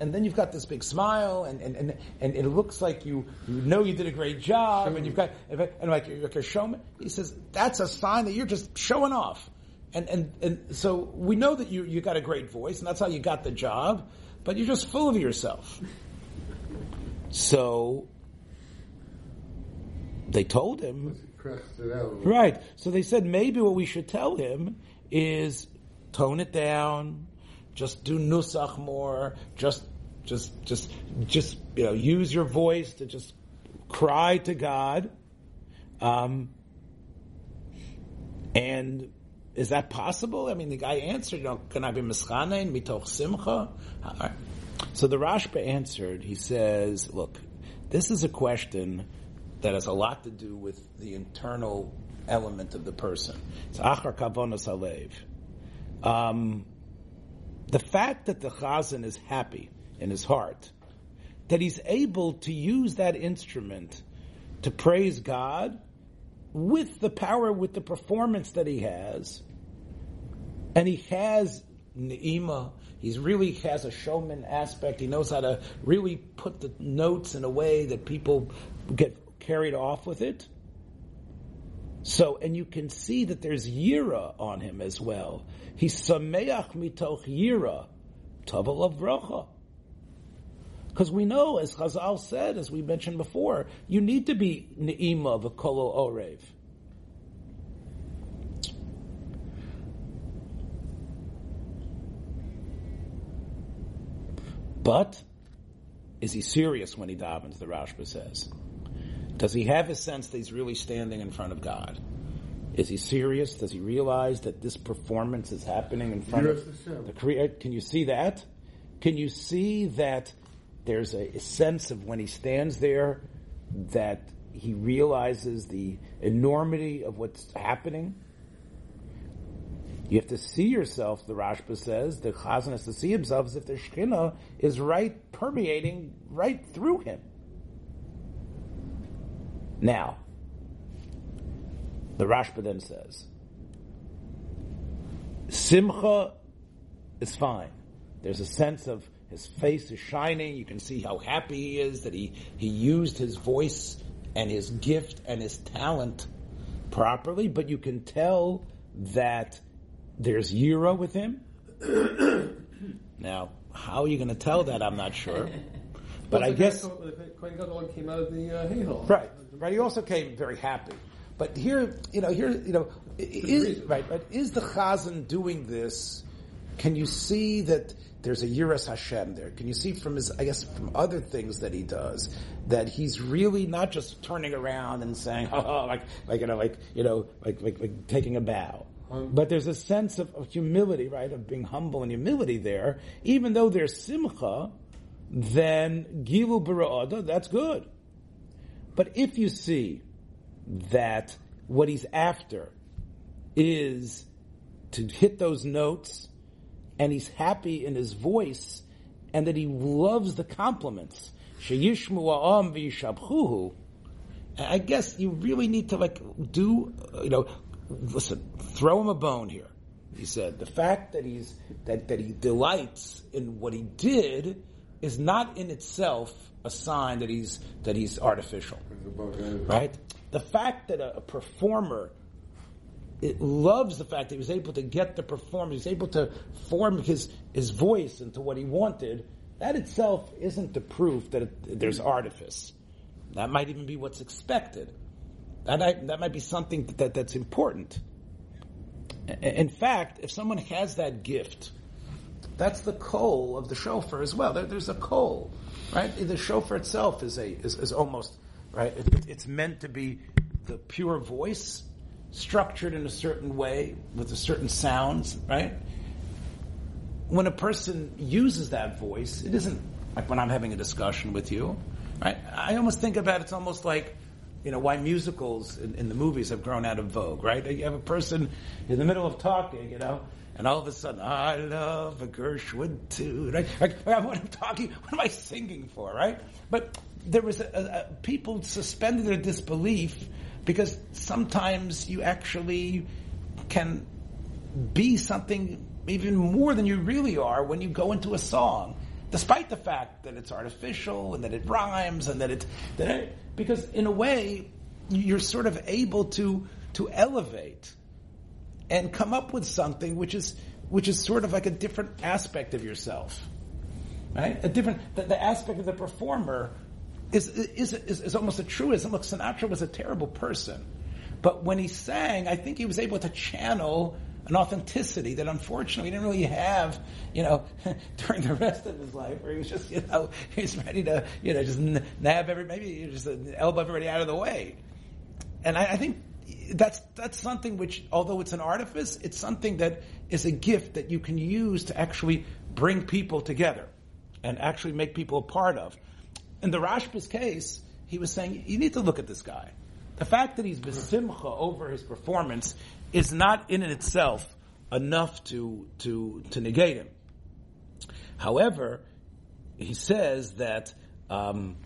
and then you've got this big smile, and, and, and, and it looks like you, you know you did a great job, and you've got, and like you're like a showman. He says, that's a sign that you're just showing off. And, and, and so we know that you, you got a great voice, and that's how you got the job, but you're just full of yourself. So, they told him, Cracks it out. a little. Right. So they said maybe what we should tell him is tone it down, just do nusach more, just, just, just, just, you know, use your voice to just cry to God. Um, and is that possible? I mean, the guy answered, you know, can I be mischanein mitoch simcha? So the Rashba answered, he says, look, this is a question that has a lot to do with the internal element of the person. It's achar kavonas alev. Um, the fact that the chazan is happy in his heart, that he's able to use that instrument to praise God with the power, with the performance that he has, and he has ne'ima, he really has a showman aspect, he knows how to really put the notes in a way that people get carried off with it. So, and you can see that there's yira on him as well. He's sameach mitoch yira, tavel of bracha. Because we know, as Chazal said, as we mentioned before, you need to be ne'ima v'kolo orev. But is he serious when he davens? The Rashba says. Does he have a sense that he's really standing in front of God? Is he serious? Does he realize that this performance is happening in front Yes, of yes. the creator? Can you see that? Can you see that there's a, a sense of when he stands there that he realizes the enormity of what's happening? You have to see yourself, the Rashba says, the Chazan has to see himself as if the Shekhinah is right, permeating right through him. Now, the Rashba then says, Simcha is fine. There's a sense of his face is shining. You can see how happy he is that he, he used his voice and his gift and his talent properly, but you can tell that there's Yira with him. [CLEARS THROAT] now, how are you going to tell that? I'm not sure. [LAUGHS] But I guess. Came out of the uh, hay. Right, right. He also came very happy. But here, you know, here, you know, is right. But is the Chazan doing this? Can you see that there's a Yiras Hashem there? Can you see from his, I guess, from other things that he does, that he's really not just turning around and saying, "Oh, [LAUGHS] like, like you know, like you know, like like, like taking a bow." Mm-hmm. But there's a sense of, of humility, right, of being humble and humility there. Even though there's simcha, then gilu bara'ada, that's good. But if you see that what he's after is to hit those notes and he's happy in his voice and that he loves the compliments, I guess you really need to like do, you know, listen, throw him a bone here. He said the fact that he's that that he delights in what he did is not in itself a sign that he's that he's artificial, right? The fact that a, a performer it loves the fact that he was able to get the performance, he was able to form his his voice into what he wanted. That itself isn't the proof that it, there's artifice. That might even be what's expected. That that might be something that, that's important. In fact, if someone has that gift, that's the coal of the shofar as well. There, there's a coal, right? The shofar itself is a is, is almost right. It- it's meant to be the pure voice, structured in a certain way with a certain sounds, right? When a person uses that voice, it isn't like when I'm having a discussion with you, right? I almost think about it, it's almost like you know why musicals in, in the movies have grown out of vogue, right? You have a person in the middle of talking, you know, and all of a sudden, I love a Gershwin too. Right? Like, what am I talking? What am I singing for? Right? But there was a, a, people suspended their disbelief because sometimes you actually can be something even more than you really are when you go into a song, despite the fact that it's artificial and that it rhymes and that it, that it because in a way you're sort of able to to elevate and come up with something which is which is sort of like a different aspect of yourself, right? A different the, the aspect of the performer is is, is is almost a truism. Look, Sinatra was a terrible person, but when he sang, I think he was able to channel an authenticity that unfortunately he didn't really have, you know, [LAUGHS] during the rest of his life, where he was just, you know, [LAUGHS] he's ready to, you know, just nab every, maybe just elbow everybody out of the way. And I, I think that's that's something which, although it's an artifice, it's something that is a gift that you can use to actually bring people together and actually make people a part of. In the Rashba's case, he was saying, you need to look at this guy. The fact that he's besimcha over his performance is not in and itself enough to, to, to negate him. However, he says that um,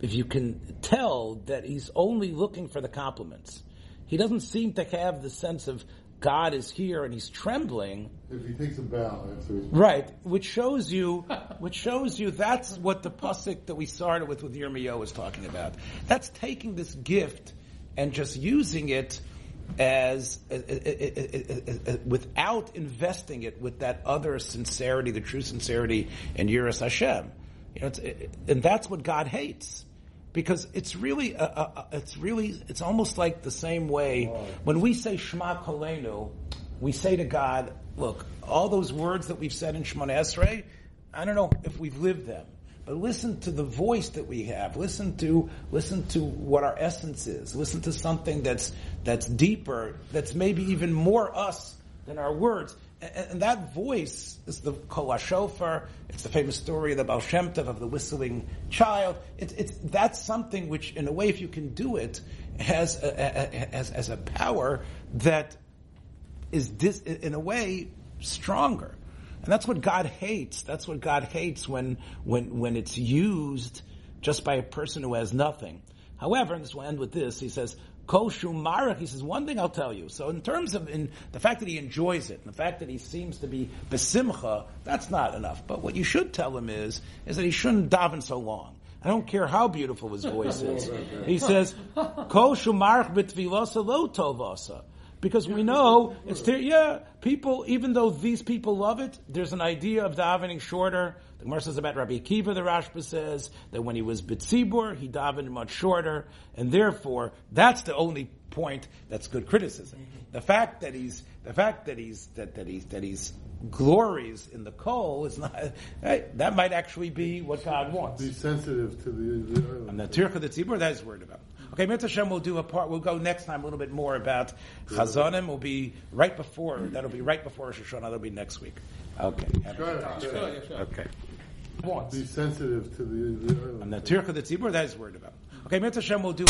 if you can tell that he's only looking for the compliments, he doesn't seem to have the sense of God is here and he's trembling. If he takes a bow Right, which shows you, which shows you that's what the pasuk that we started with with Yirmiyahu was talking about. That's taking this gift and just using it as, uh, uh, uh, without investing it with that other sincerity, the true sincerity in Yiras Hashem. You know, it, and that's what God hates. Because it's really, a, a, a- it's really, it's almost like the same way when we say Shema Kolenu, we say to God, look, all those words that we've said in Shemona Esrei, I don't know if we've lived them, but listen to the voice that we have. Listen to, listen to what our essence is. Listen to something that's, that's deeper, that's maybe even more us than our words. And, and that voice is the Kol. It's the famous story of the Baal Shem Tov, of the whistling child. It's, it's, that's something which, in a way, if you can do it, has a, a, a- has, has a power that is in a way, stronger. And that's what God hates. That's what God hates when, when, when it's used just by a person who has nothing. However, and this will end with this, he says, Kol shumarach, he says, one thing I'll tell you. So in terms of in the fact that he enjoys it, and the fact that he seems to be besimcha, that's not enough. But what you should tell him is, is that he shouldn't daven so long. I don't care how beautiful his voice is. [LAUGHS] He says, Kol shumarach b'tvilasa lo tovasa. Because we know it's ter- yeah, people. Even though these people love it, there's an idea of davening shorter. The Gemara says about Rabbi Akiva. The Rashba says that when he was Bitzibur, he davened much shorter, and therefore that's the only point that's good criticism. The fact that he's the fact that he's that, that he's that he's glories in the Kol is not [LAUGHS] hey, that might actually be what God wants. Be sensitive to the, the Tircha the Tzibur, that is worried about. Okay, Mitzvah Hashem will do a part, we'll go next time a little bit more about Chazanim, will be right before, that'll be right before Rosh Hashanah, that'll be next week. Okay. Sure, Sure, sure. Okay. Wants. Be sensitive to the, the And the Tircha the Tzibur, that is worried about. Okay, Mitzvah Hashem will do